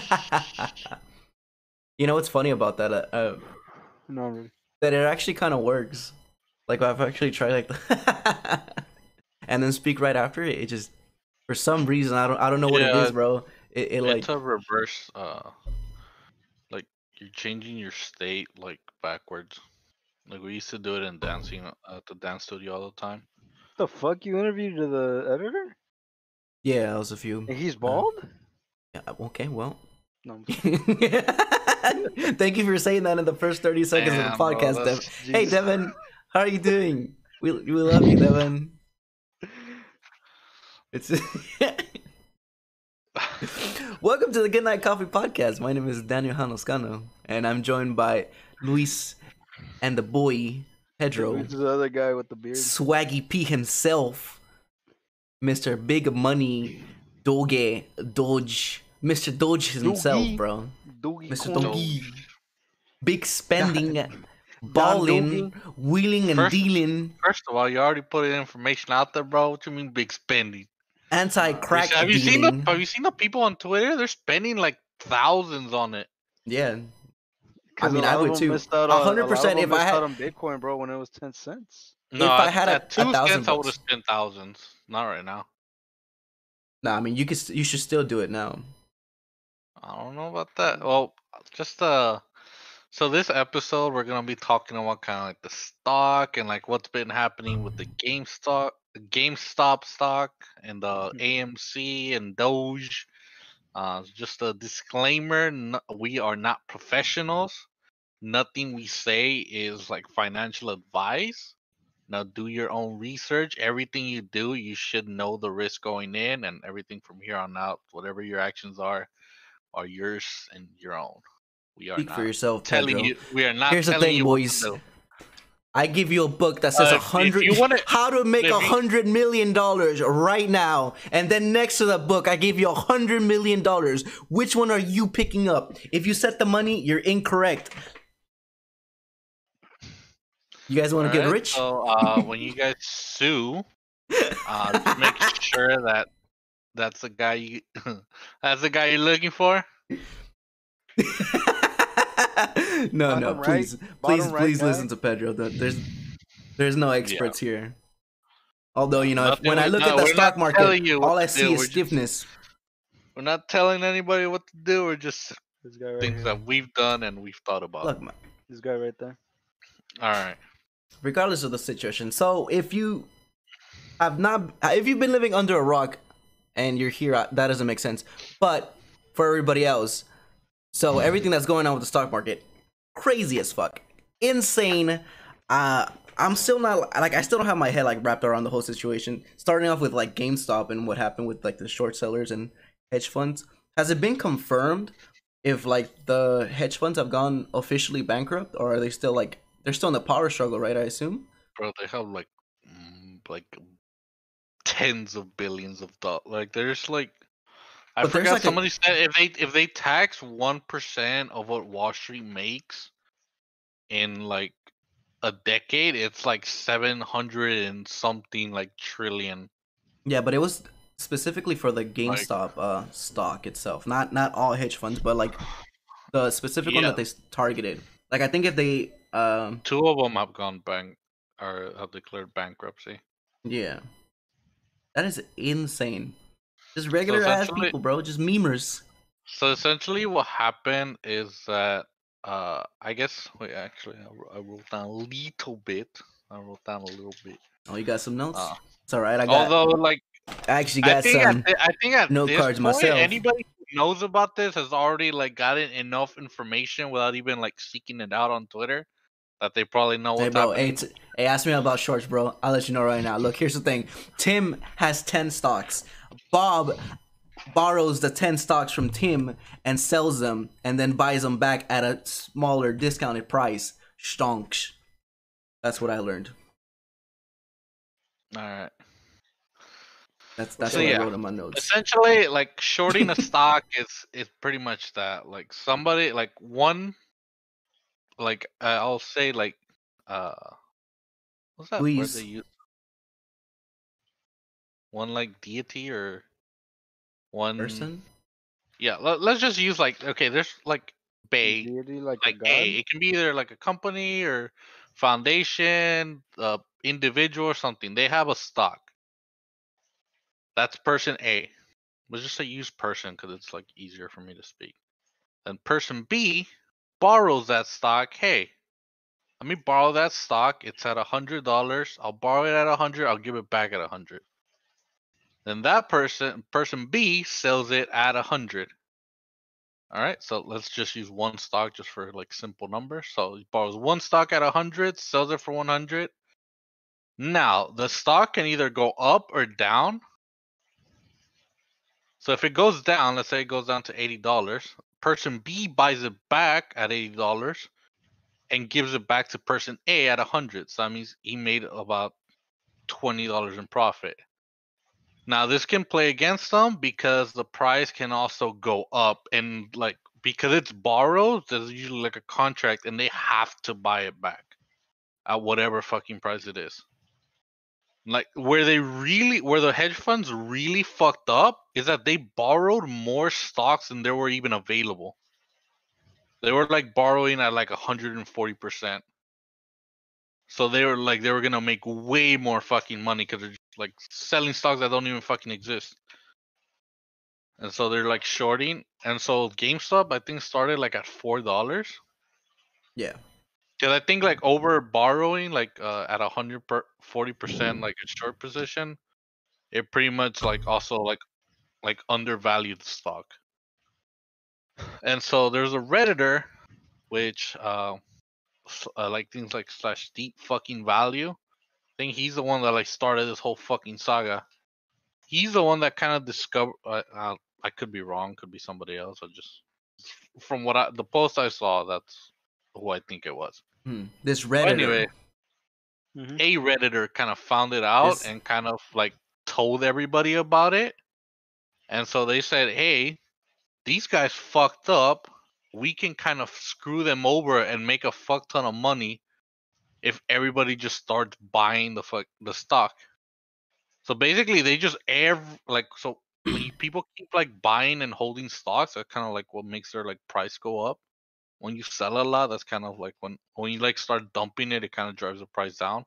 you know what's funny about that? Uh, uh, No, really. that it actually kind of works. Like I've actually tried like, and then speak right after it. It just for some reason I don't I don't know what it Yeah, is, bro. It, it like it's a reverse. Uh, like you're changing your state like backwards. Like we used to do it in dancing uh, at the dance studio all the time. The fuck you interviewed to the editor? yeah, that was a few. And he's bald? Yeah, uh, okay, well. No. Thank you for saying that in the first thirty seconds Damn, of the podcast, Devin. that's- Hey, jeez. Devin, how are you doing? We we love you, Devin. It's welcome to the Good Night Coffee Podcast. My name is Daniel Hanoscano, and I'm joined by Luis and the boy Pedro, Who's the other guy with the beard? Swaggy P himself, Mister Big Money Doge Doge, Mister Doge himself, Doogie. bro. Doogie Mr. Kong. Doge. Big spending, balling, wheeling and First- dealing, First of all, you already put the information out there, bro. What you mean big spending? anti-crack have you seen the dealing. Have you seen the people on Twitter? They're spending like thousands on it. Yeah. I mean, I would them too. A on- hundred percent. if I had- out on Bitcoin, bro, when it was ten cents. No, I at- had a- at a two thousand cents, I would have spent thousands. Not right now. nah. I mean, you could, you should still do it now. I don't know about that. Well, just uh, so this episode we're gonna be talking about kind of like the stock and like what's been happening with the GameStop, the GameStop stock, and the AMC and Doge. Uh, just a disclaimer: n- we are not professionals. Nothing we say is like financial advice. Now do your own research. Everything you do, you should know the risk going in, and everything from here on out, whatever your actions are, are yours and your own. We are Speak not for yourself, telling Pedro. you. We are not Here's the thing, you what to boys. I give you a book that says Uh, a if hundred. how to make a hundred million dollars right now, and then next to the book, I give you a hundred million dollars. Which one are you picking up? If you set the money, you're incorrect. You guys want to get Alright, rich? So uh, when you guys sue, uh, make sure that that's the guy you that's the guy you're looking for. no, no, Bottom right- please, bottom please, right please guy. listen to Pedro. The- There's, there's no experts here. Although you know, if, when I look no, at the stock market, you all I see do, is we're just- stiffness. We're not telling anybody what to do. We're just This guy right things here. that we've done and we've thought about. Look, man, This guy right there. All right. regardless of the situation. So if you have not, if you've been living under a rock and you're here, that doesn't make sense. But for everybody else, so everything that's going on with the stock market, crazy as fuck, insane. Uh, I'm still not like I still don't have my head like wrapped around the whole situation. Starting off with like GameStop and what happened with like the short sellers and hedge funds. Has it been confirmed if like the hedge funds have gone officially bankrupt or are they still like they're still in the power struggle, right? I assume. bro they have like mm, like tens of billions of dollars like there's like i But forgot like a- somebody said if they if they tax one percent of what wall street makes in like a decade it's like 700 and something like trillion. Yeah, but it was specifically for the GameStop uh stock itself, not not all hedge funds, but like the specific one that they targeted. Like I think if they um two of them have gone bank or have declared bankruptcy. Yeah, that is insane. Just regular ass people, bro. Just memers. so essentially what happened is that uh i guess wait actually i, I wrote down a little bit i wrote down a little bit Oh, you got some notes? uh, it's all right. I got. although like I actually I got think, some. at, I think at note this cards point, myself. anybody who knows about this has already like gotten enough information without even like seeking it out on Twitter that they probably know Hey bro, hey, t- hey, ask me about shorts, bro. I'll let you know right now. Look, here's the thing. Tim has ten stocks. Bob borrows the ten stocks from Tim and sells them, and then buys them back at a smaller discounted price. Stonks. That's what I learned. All right. That's that's So, what yeah. I wrote in my notes. Essentially, like shorting a stock is is pretty much that. Like somebody, like one, like uh, I'll say, like uh, what's that word Please. they use? One like deity or one Person. Yeah, let, let's just use like okay, there's like Bay, Deity like, like a. A. It can be either like a company or foundation, uh, individual or something. They have a stock. That's person A. Let's just say use person because it's like easier for me to speak. And person B borrows that stock. Hey, let me borrow that stock. It's at a hundred dollars. I'll borrow it at a hundred. I'll give it back at a hundred. Then that person, person B, sells it at a hundred. All right, so let's just use one stock just for like simple numbers. So he borrows one stock at a hundred, sells it for one hundred. Now the stock can either go up or down. So if it goes down, let's say it goes down to eighty dollars, person B buys it back at eighty dollars and gives it back to person A at a hundred. So that means he made about twenty dollars in profit. Now this can play against them because the price can also go up and like because it's borrowed, there's usually like a contract and they have to buy it back at whatever fucking price it is. Like where they really where the hedge funds really fucked up is that they borrowed more stocks than there were even available. They were like borrowing at like 140%. So they were like they were gonna make way more fucking money because they're like selling stocks that don't even fucking exist. And so they're like shorting. And so GameStop I think started like at four dollars. Yeah. Cause I think like over borrowing like uh, at a hundred forty percent like a short position, it pretty much like also like like undervalued the stock. And so there's a redditor, which uh, uh like things like slash deep fucking value. I think he's the one that like started this whole fucking saga. He's the one that kind of discovered. Uh, uh, I could be wrong. Could be somebody else. I just from what I the post I saw, that's who I think it was. Hmm. This But Reddit. anyway, Mhm. a redditor kind of found it out This- and kind of like told everybody about it and so they said hey these guys fucked up we can kind of screw them over and make a fuck ton of money if everybody just starts buying the fuck the stock so basically they just ev like so people keep like buying and holding stocks that's kind of like what makes their like price go up when you sell a lot that's kind of like when when you like start dumping it it kind of drives the price down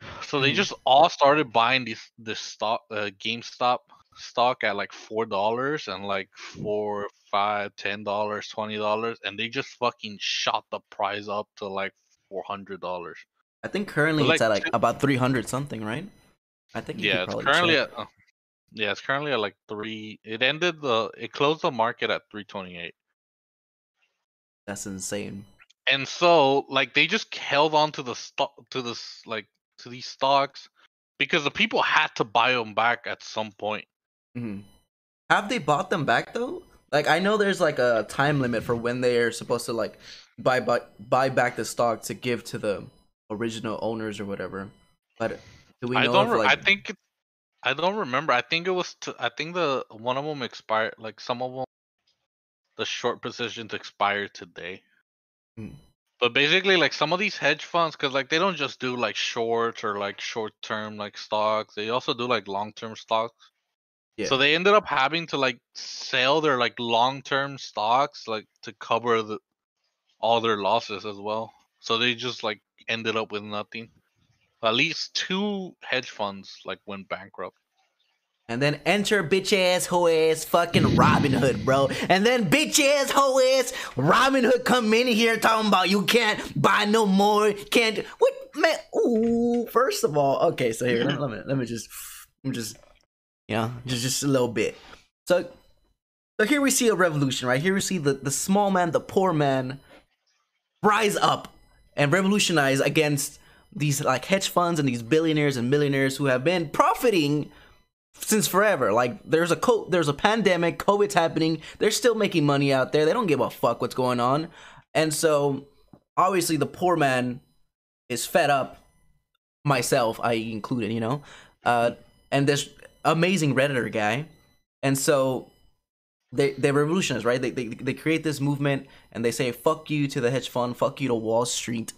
so they Mhm. just all started buying this this stock uh, GameStop stock at like four dollars and like four, five, ten dollars, twenty dollars, and they just fucking shot the price up to like four hundred dollars. I think currently it's at like, about 300 something, right? I think. Yeah, it's currently check. at uh, yeah, it's currently at like three. It ended the it closed the market at three twenty eight. That's insane. and so like they just held on to the stock to this like to these stocks because the people had to buy them back at some point hmm Have they bought them back though? Like I know there's like a time limit for when they are supposed to like buy buy, buy back the stock to give to the original owners or whatever. But do we know i don't if, re- like i think i don't remember i think it was to, i think the one of them expired like some of them the short positions expired today Mm. but basically like some of these hedge funds because like they don't just do like shorts or like short term like stocks they also do like long term stocks yeah. So they ended up having to like sell their like long term stocks like to cover the all their losses as well. So they just like ended up with nothing. At least two hedge funds like went bankrupt. And then enter bitch ass hoe ass fucking Robin Hood, bro. And then bitch ass hoe ass Robin Hood come in here talking about you can't buy no more, can't what man ooh first of all, okay, so here let, let me let me just I'm just you know, just just a little bit. So so here we see a revolution, right? Here we see the, the small man, the poor man rise up and revolutionize against these like hedge funds and these billionaires and millionaires who have been profiting since forever. Like there's a co- there's a pandemic, COVID's happening. They're still making money out there. They don't give a fuck what's going on. And so obviously the poor man is fed up, myself, I included, you know. Uh and this amazing redditor guy. And so they they revolutionize, right? They, they they create this movement and they say fuck you to the hedge fund, fuck you to Wall Street.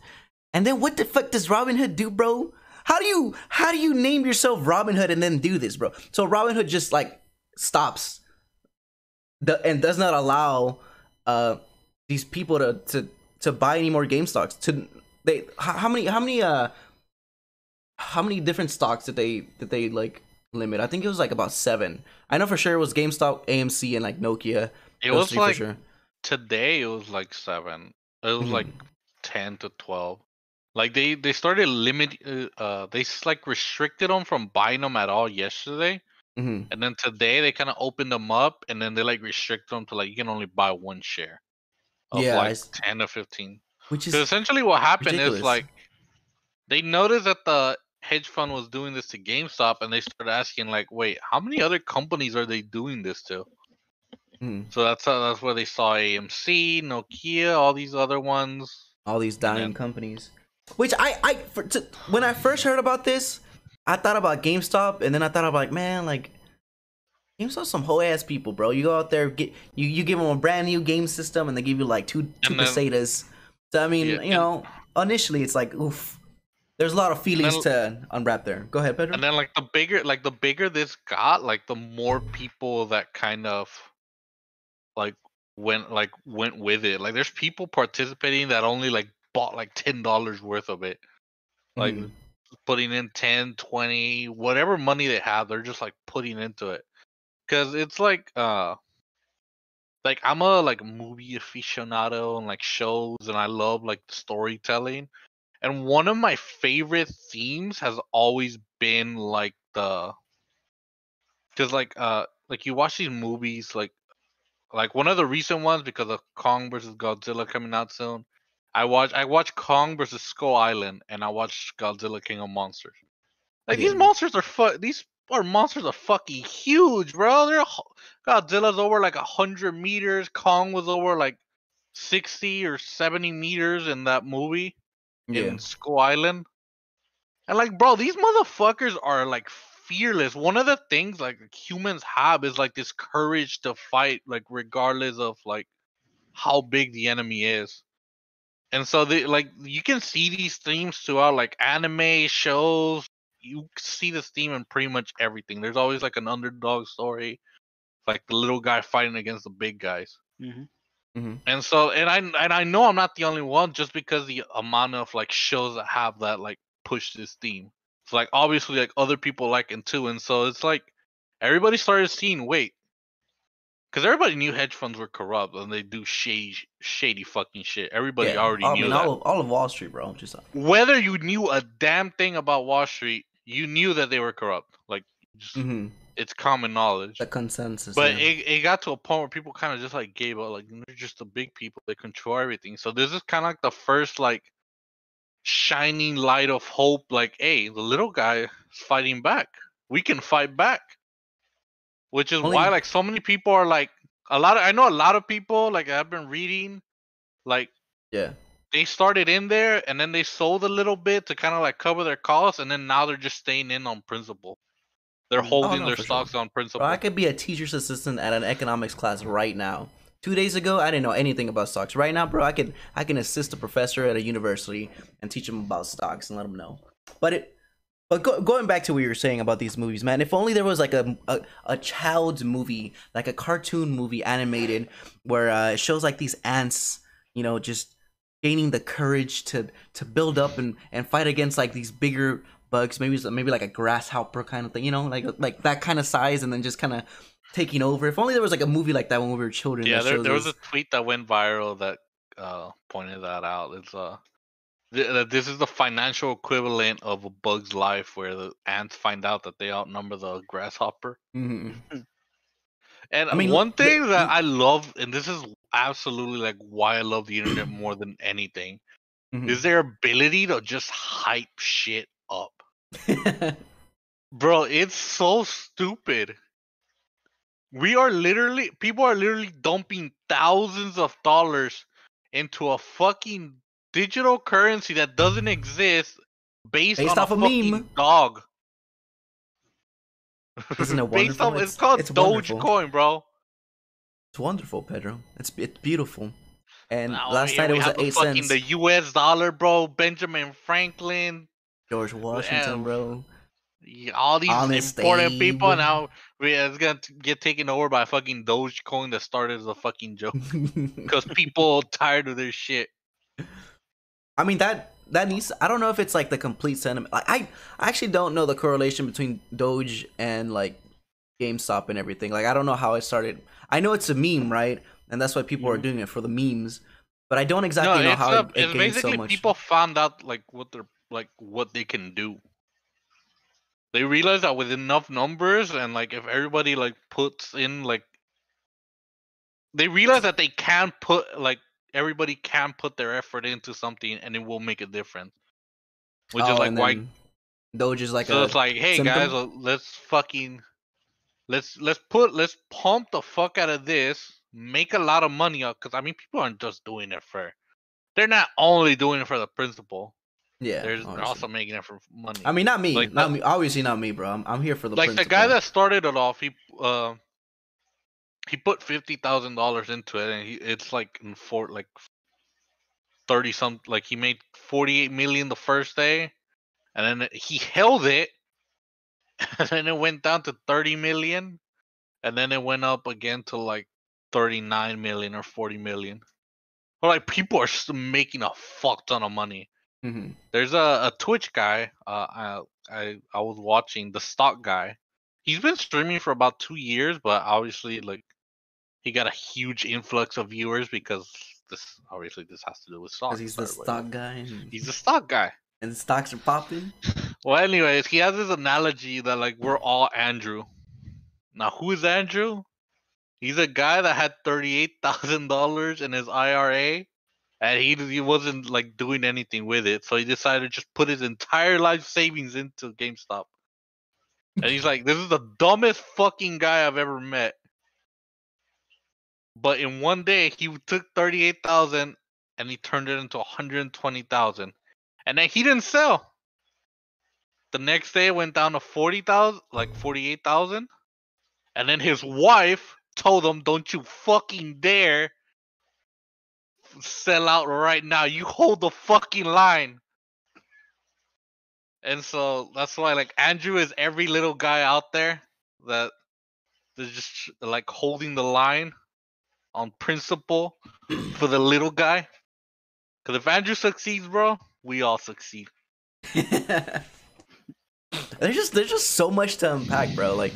And then what the fuck does Robin Hood do, bro? How do you how do you name yourself Robin Hood and then do this, bro? So Robin Hood just like stops the, and does not allow uh these people to to to buy any more game stocks. To they how, many how many uh how many different stocks did they did they like limit? I think it was like about seven. I know for sure it was GameStop, AMC, and like Nokia. It Those was like sure. today. It was like seven. It was like Mhm. ten to twelve. Like they they started limit. uh, Uh, they like restricted them from buying them at all yesterday, Mhm. and then today they kind of opened them up, and then they like restrict them to like you can only buy one share of Yeah, like s- ten or fifteen. which is essentially, what happened ridiculous. is like they noticed that the hedge fund was doing this to GameStop, and they started asking like, "Wait, how many other companies are they doing this to?" mhm, So that's how, that's where they saw AMC, Nokia, all these other ones. all these dying then- companies. Which I I for, to, when I first heard about this, I thought about GameStop, and then I thought about like, man, like GameStop's some whole ass people, bro. You go out there, get you you give them a brand new game system, and they give you like two two then- pesetas. So I mean, Yeah, you know, initially it's like, oof. There's a lot of feelings then- to unwrap there. Go ahead, Pedro. And then like the bigger like the bigger this got, like the more people that kind of like went like went with it. Like there's people participating that only like bought like ten dollars worth of it. Like Mhm. putting in 10, 20, whatever money they have, they're just like putting into it. Cause it's like uh like I'm a like movie aficionado and like shows and I love like storytelling. And one of my favorite themes has always been like the cuz like uh like you watch these movies like like one of the recent ones because of Kong versus Godzilla coming out soon. I watch I watched Kong versus Skull Island and I watched Godzilla King of Monsters. Like these monsters are fu- these are monsters are fucking huge, bro. They're Godzilla's over like a hundred meters. Kong was over like sixty or seventy meters in that movie yeah. in Skull Island. And like, bro, these motherfuckers are like fearless. One of the things like humans have is like this courage to fight, like regardless of like how big the enemy is. And so they like you can see these themes throughout like anime shows. You see this theme in pretty much everything. There's always like an underdog story, like the little guy fighting against the big guys. hmm hmm And so, and I and I know I'm not the only one, just because the amount of like shows that have that like push this theme. It's like obviously like other people like it too, and so it's like everybody started seeing wait, because everybody knew hedge funds were corrupt and they do shady shady fucking shit. Everybody Yeah. already I knew mean, that. all of, all of Wall Street, bro. Just uh, Whether you knew a damn thing about Wall Street, you knew that they were corrupt. Like just, mhm, it's common knowledge. the consensus. But yeah. it, it got to a point where people kind of just like gave up, like they're just the big people They control everything. So this is kind of like the first like shining light of hope. Like, hey, the little guy is fighting back. We can fight back. Which is why like so many people are like a lot of I know a lot of people like I've been reading like yeah. they started in there and then they sold a little bit to kind of like cover their costs and then now they're just staying in on principle. They're Mm, oh, holding no, their for sure. stocks on principle. Bro, I could be a teacher's assistant at an economics class right now. Two days ago, I didn't know anything about stocks. Right now, bro, I can I can assist a professor at a university and teach them about stocks and let them know. But it, but go, going back to what you were saying about these movies, man. If only there was like a a, a child's movie, like a cartoon movie animated, where uh, it shows like these ants, you know, just gaining the courage to to build up and and fight against like these bigger bugs maybe maybe like a grasshopper kind of thing you know like like that kind of size and then just kind of taking over if only there was like a movie like that when we were children yeah there, there was a tweet that went viral that uh pointed that out it's uh this is the financial equivalent of a bug's life where the ants find out that they outnumber the grasshopper Mhm. and I mean, one look- thing that i love and this is absolutely like why i love the internet more than anything Mhm. is their ability to just hype shit up Bro, it's so stupid. We are literally people are literally dumping thousands of dollars into a fucking digital currency that doesn't exist based, Based on off a a meme. dog. Isn't it based wonderful? it's, It's- called it's wonderful. Dogecoin, bro. it's wonderful pedro it's it's beautiful and last yeah, night it was at eight fucking cents the US dollar, bro. Benjamin Franklin. george washington bro Yeah, all these important people Abe. now it's gonna t- get taken over by fucking Dogecoin that started as a fucking joke because people tired of their shit. I mean that that needs. I don't know if it's like the complete sentiment. Like, I I actually don't know the correlation between Doge and like GameStop and everything. Like I don't know how it started. I know it's a meme, right? And that's why people are mm-hmm. doing it for the memes. But I don't exactly no, know how a, it, it it's gained basically so much. people found out like what they're like what they can do. They realized that with enough numbers and like if everybody like puts in like they realize that they can put like everybody can put their effort into something and it will make a difference. Which Oh, is like why Doge is like so a it's like, hey symptom? guys, uh, let's fucking let's let's put let's pump the fuck out of this, make a lot of money up. Because I mean, people aren't just doing it for. They're not only doing it for the principal. yeah. They're, they're also making it for money. I mean, not me. like not me. Obviously, not me, bro. I'm, I'm here for the like the guy that started it off, he uh he put fifty thousand dollars into it, and he it's like in four like thirty some like he made forty eight million the first day, and then he held it, and then it went down to thirty million, and then it went up again to like thirty nine million or forty million. But like people are still making a fuck ton of money. Mhm. There's a, a Twitch guy. Uh, I, I I was watching the stock guy. He's been streaming for about two years, but obviously, like, he got a huge influx of viewers because this obviously this has to do with stocks. He's the stock guy, and, He's a stock guy. and stocks are popping. Well, anyways, he has this analogy that like we're all Andrew. Now, who is Andrew? He's a guy that had thirty-eight thousand dollars in his IRA, and he he wasn't like doing anything with it, so he decided to just put his entire life savings into GameStop. And he's like, "This is the dumbest fucking guy I've ever met." But in one day, he took thirty-eight thousand and he turned it into one hundred twenty thousand, and then he didn't sell. The next day it went down to forty thousand, like forty-eight thousand, and then his wife told him, "Don't you fucking dare sell out right now. You hold the fucking line." And so that's why, like Andrew is every little guy out there that is just like holding the line on principle for the little guy. Because if Andrew succeeds, bro, we all succeed. there's just there's just so much to unpack, bro. Like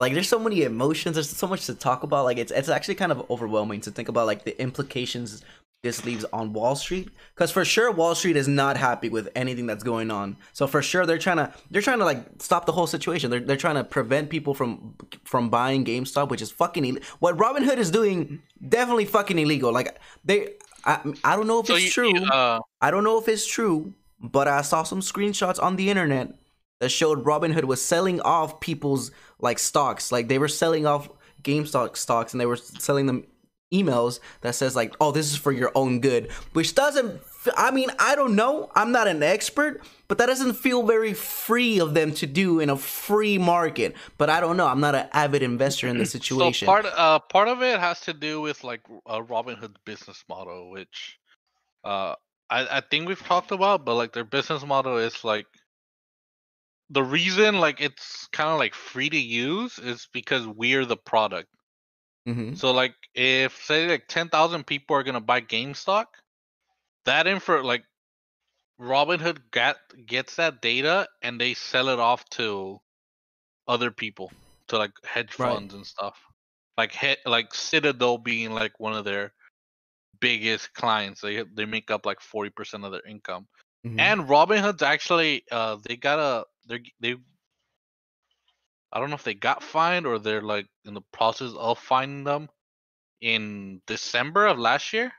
like there's so many emotions. There's so much to talk about. Like it's it's actually kind of overwhelming to think about like the implications this leaves on Wall Street. Because for sure Wall Street is not happy with anything that's going on. So for sure they're trying to they're trying to like stop the whole situation. They're they're trying to prevent people from from buying GameStop, which is fucking Ill- what Robinhood is doing. Definitely fucking illegal. Like they. I, I don't know if So it's you, true. you, uh, I don't know if it's true, but I saw some screenshots on the internet that showed Robinhood was selling off people's like stocks. Like they were selling off GameStop stocks and they were selling them emails that says like, "Oh, this is for your own good," which doesn't i mean, I don't know. I'm not an expert, but that doesn't feel very free of them to do in a free market. But I don't know. I'm not an avid investor in the situation. So part uh part of it has to do with like uh, Robinhood's business model, which uh I I think we've talked about, but like their business model is like the reason like it's kind of like free to use is because we're the product. Mhm. So like if say like ten thousand people are gonna buy GameStop, that info like Robinhood get gets that data and they sell it off to other people to like hedge Right. funds and stuff. Like he, like Citadel being like one of their biggest clients. They they make up like forty percent of their income. Mhm. And Robinhood's actually uh they got a they they I don't know if they got fined or they're like in the process of finding them in December of last year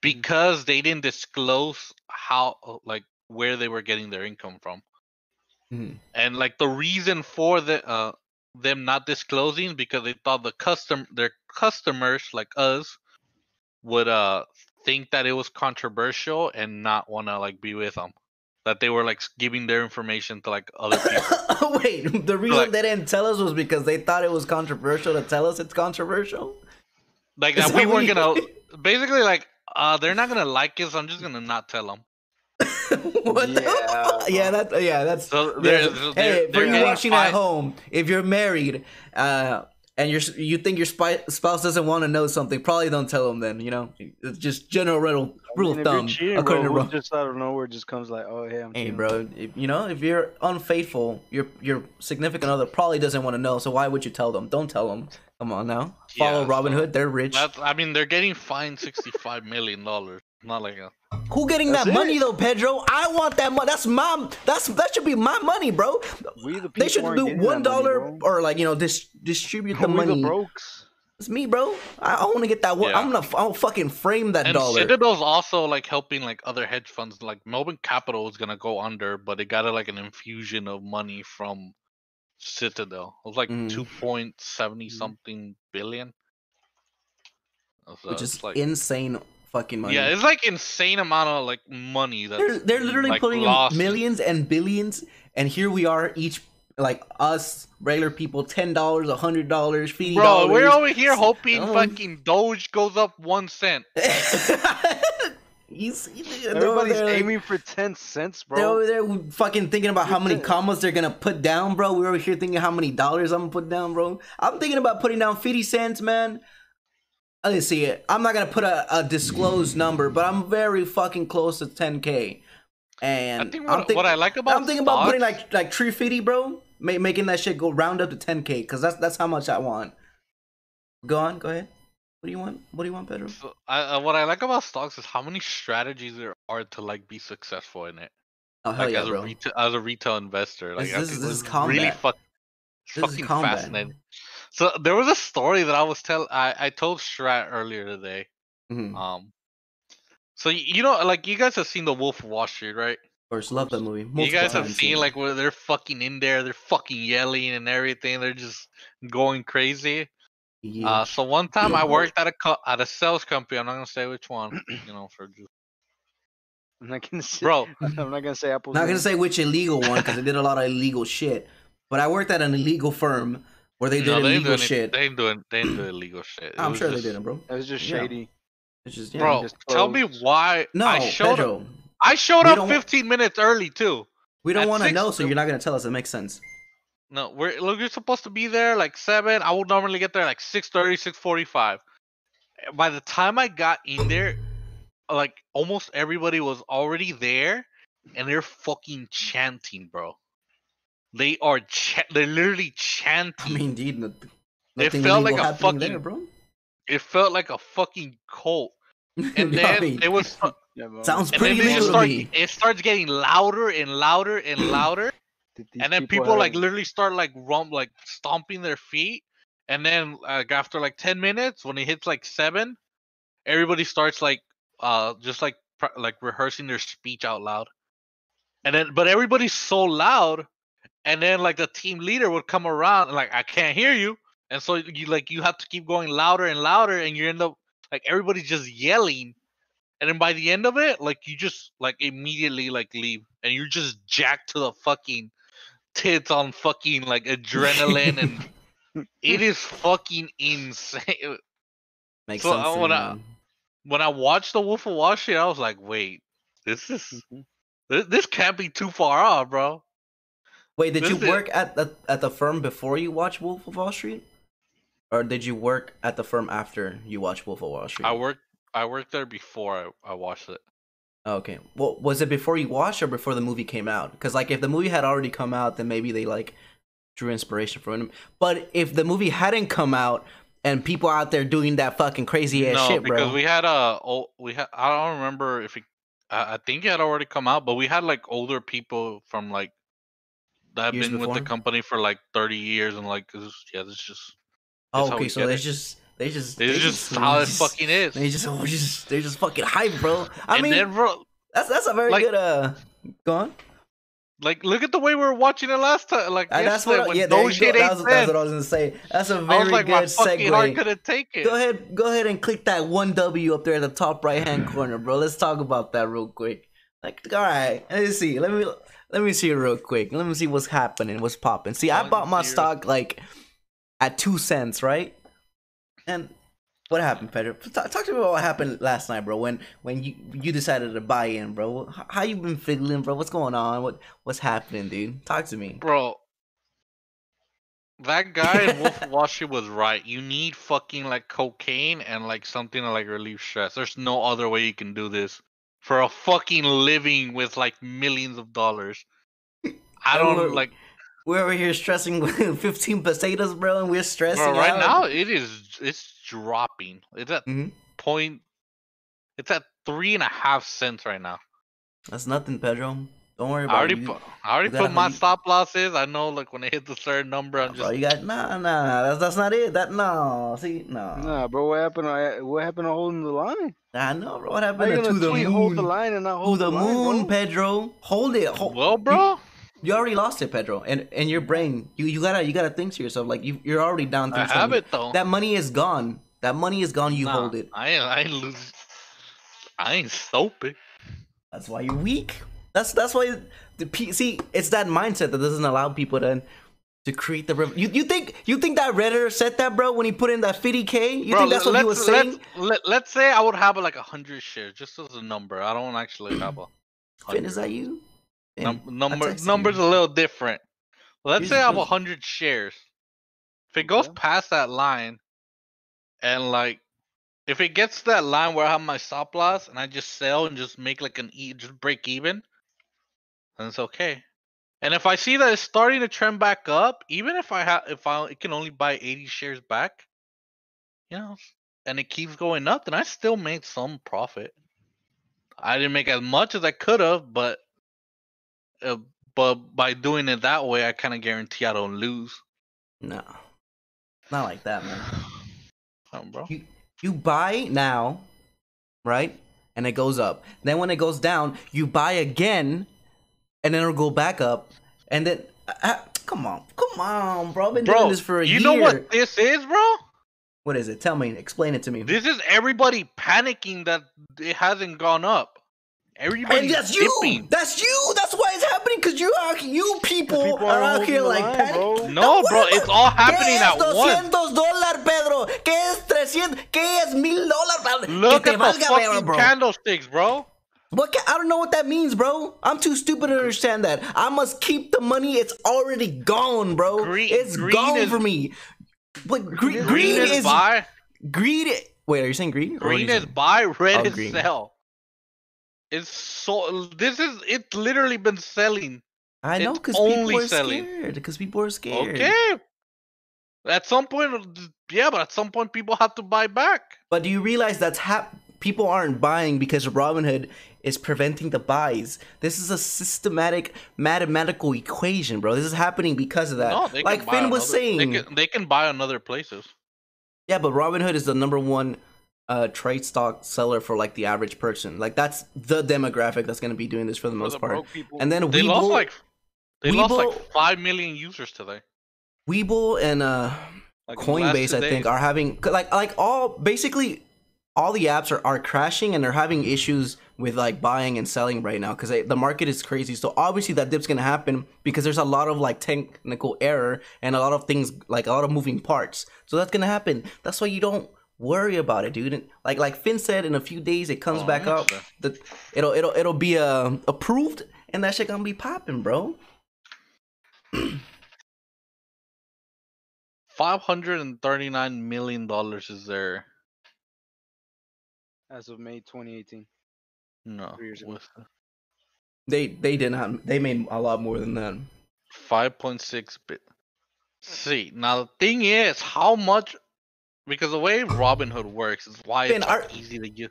because they didn't disclose how uh, like where they were getting their income from. Mhm. And like the reason for the uh them not disclosing because they thought the custom their customers like us would uh think that it was controversial and not want to like be with them that they were like giving their information to like other people Wait, the reason Like- they didn't tell us was because they thought it was controversial to tell us it's controversial. like that that we what weren't gonna basically like uh they're not gonna like us i'm just gonna not tell them what the- Yeah. yeah, that yeah, that's So yeah, they're- so- so hey, they're- for they're you watching at home, if you're married, uh, and you're you think your spy, spouse doesn't want to know something, probably don't tell them. Then you know, it's just general rule rule of thumb. cheating, according bro, to who Ro- just out of nowhere just comes like, oh hey, I'm Hey, cheating. bro, if, you know, if you're unfaithful, your your significant other probably doesn't want to know. So why would you tell them? Don't tell them. Come on now, follow Yeah, Robin so Hood. They're rich. That's, I mean, they're getting fined sixty-five million dollars. Not like a. Who getting That's that money though, Pedro? I want that money. That's my. That's that should be my money, bro. We the people They should do one that money, dollar bro. or like you know dis- distribute the we money. the brokes. It's me, bro. I, I want to get that one. Yeah. I'm gonna. I'll fucking frame that And dollar. Citadel's also like helping like other hedge funds. Like Melvin Capital is gonna go under, but it got a, like an infusion of money from Citadel. It was like Mm. two point seventy something billion. So which is like insane fucking money. yeah, it's like insane amount of like money that they're they're literally like, putting lost. millions and billions, and here we are, each like us regular people, ten dollars, a hundred dollars, fifty Bro, dollars. we're over here hoping Oh. fucking Doge goes up one cent. you see, Everybody's there, aiming for ten cents, bro. They're over there fucking thinking about how many commas they're gonna put down, bro. We're over here thinking how many dollars I'm gonna put down, bro. I'm thinking about putting down 50 cents, man. Let's see it. I'm not gonna put a, a disclosed number, but I'm very fucking close to 10k. And I think I'm what, think- what I like about I'm thinking about putting like like tree fitty, bro. Ma- making that shit go round up to 10k, cause that's that's how much I want. Go on, go ahead. What do you want? What do you want, Pedro? So, uh, what I like about stocks is how many strategies there are to like be successful in it. Oh hell like yeah, as a bro. retail as a retail investor. Like This- this is- this is really combat. fuck, it's This is fucking combat. fascinating. So there was a story that I was tell I, I told Strat earlier today. Mhm. Um, so you know, like you guys have seen the Wolf of Wall Street, right? Of course, love that movie. you guys have times, seen yeah. like where they're fucking in there, they're fucking yelling and everything. They're just going crazy. Yeah. Uh, so one time I worked at a co- at a sales company. I'm not gonna say which one, you know, for just I'm not gonna say, bro. I'm not gonna say Apple's. Not gonna say which illegal one because I did a lot of illegal shit. But I worked at an illegal firm where they did no, they ain't illegal doing shit. It, they ain't doing they ain't doing illegal shit. It I'm sure just- they didn't, bro. It was just Yeah. shady. It's just yeah. Bro, just tell me why no, I showed up. Pedro. I showed up 15 minutes early too. We don't want to know, so you're not gonna tell us. It makes sense. No, we're look. You're supposed to be there like seven. I would normally get there like 6:30, 6:45. By the time I got in there, like almost everybody was already there, and they're fucking chanting, bro. They are cha- they're literally chanting. I mean, dude, no- It nothing felt like illegal a happening there, bro. it felt like a fucking cult. And I then mean, it was Yeah, sounds and pretty then they legal to start, me. it starts getting louder and louder and louder. And then people, have- like literally start like rump like stomping their feet and then like after like 10 minutes when it hits like 7 everybody starts like uh just like pr- like rehearsing their speech out loud and then but everybody's so loud and then like the team leader would come around and like i can't hear you and so you like you have to keep going louder and louder and you end up like everybody's just yelling and then by the end of it like you just like immediately like leave and you're just jacked to the fucking tits on fucking like adrenaline and it is fucking insane Makes so, sense. I to me, when i watched the wolf of wall street i was like wait this is Mhm. this, this can't be too far off bro Wait, did you work at the at the firm before you watched Wolf of Wall Street, or did you work at the firm after you watched Wolf of Wall Street? i worked i worked there before i, I watched it Okay. Well, was it before you watched or before the movie came out? Because like, if the movie had already come out, then maybe they like drew inspiration from it. But if the movie hadn't come out and people out there doing that fucking crazy ass no shit, because bro. we had a oh we had i don't remember if it I, I think it had already come out but we had like older people from like Years been with the company for like 30 years and like yeah this just oh, that's okay. So they it. just they just they just they how it just- fucking is They just, oh, just they're just fucking hype, bro. I and mean, then bro that's that's a very like- good uh. Go on. like look at the way we were watching it last time like Uh, that's what. when Yeah, there those you go. shit That ain't was, that's what I was gonna say. That's a very like good segue. couldn't take it Go ahead, go ahead and click that one W up there at the top right hand corner, bro. Let's talk about that real quick. Like, all right, let's see. Let me let me see it real quick. Let me see what's happening, what's popping. See, I bought my stock like at two cents, right? And What happened, Pedro? Talk, talk to me about what happened last night, bro. When when you you decided to buy in, bro. How, you been fiddling, bro? What's going on? What what's happening, dude? Talk to me. Bro, that guy in Wolf Wall Street was right. You need fucking like cocaine and like something to like relieve stress. There's no other way you can do this for a fucking living with like millions of dollars. I don't like We're over here stressing with 15 pesetas, bro, and we're stressing bro, right out. now it is it's dropping. It's at Mhm. point it's at three and a half cents right now. That's nothing, Pedro. Don't worry I about already it. Put I already you gotta put my have- stop losses. I know like when I hit the certain number I'm Bro, just you got nah, nah. That's that's not it. That no. See, no. Nah, bro. What happened? to- What happened to holding the line? I know, bro. What happened to, gonna the moon? hold the line and not to hold the moon, bro? Pedro. Hold it. Hold. well, bro. You already lost it, Pedro, and and your brain. You you gotta you gotta think to yourself like you you're already down. I have it though. That money is gone. That money is gone. You Nah, hold it. I ain't, I ain't lose. I ain't stupid. That's why you're weak. That's that's why the P- see it's that mindset that doesn't allow people to to create the rev- you you think you think that redditor said that bro when he put in that 50k you Bro, think that's what he was saying Let's, let, let's say I would have like a hundred shares, just as a number. I don't actually have a. Finn, is that you Num- number numbers you. a little different. Let's Here's say I have a hundred shares. If it goes Okay. past that line, and like, if it gets to that line where I have my stop loss and I just sell and just make like an e, just break even, then it's okay. And if I see that it's starting to trend back up, even if I have, if I it can only buy eighty shares back, you know, and it keeps going up, then I still made some profit. I didn't make as much as I could have, but uh, but by doing it that way, I kind of guarantee I don't lose. no not like that man Um, bro. you you buy now right and it goes up then when it goes down you buy again and then it'll go back up and then uh, come on come on bro i've been doing this for a you year You know what this is, bro? what is it tell me explain it to me This is everybody panicking that it hasn't gone up. Everybody And that's you. That's you. That's why it's happening. Cause you are you people, people are are out here like line, bro. No, bro, what it's all happening at es once. 200 dólares, Pedro? ¿Qué es 300? ¿Qué es 1000 dólares? Look at the fucking bro. candlesticks, bro. What I don't know what that means, bro. I'm too stupid to understand that. I must keep the money. It's already gone, bro. Green- it's green gone is- for me. But gre- green, Green, is, is buy. greed. Wait, are you saying green? Or what are Green is saying? buy. Red Oh, is green. sell. It's so. This is. It's literally been selling. I know because people are selling. scared. Because people are scared. Okay. At some point, yeah, but at some point, people have to buy back. But do you realize that's hap- people aren't buying because Robinhood is preventing the buys. This is a systematic mathematical equation, bro. This is happening because of that. No, they like Finn was saying. they can, they can buy on other places. Yeah, but Robinhood is the number one uh, trade stock seller for like the average person. Like that's the demographic that's going to be doing this for the For most the part. people. And then They lost like they lost like five million users today. Webull and uh, Like in the last Coinbase, I think, days. are having like like all basically all the apps are, are crashing and they're having issues with like buying and selling right now because the market is crazy. So obviously that dip's gonna happen because there's a lot of like technical error and a lot of things like a lot of moving parts. So that's gonna happen. That's why you don't worry about it, dude. And like like Finn said, in a few days it comes Oh, back up. The it'll it'll it'll be uh, approved and that shit gonna be popping, bro. Five hundred and thirty nine million dollars is there. As of May 2018. No, Three years ago. with They they did not. They made a lot more than that. five point six bit. See now the thing is how much because the way Robinhood works is why Ben, it's like, are- easy to get.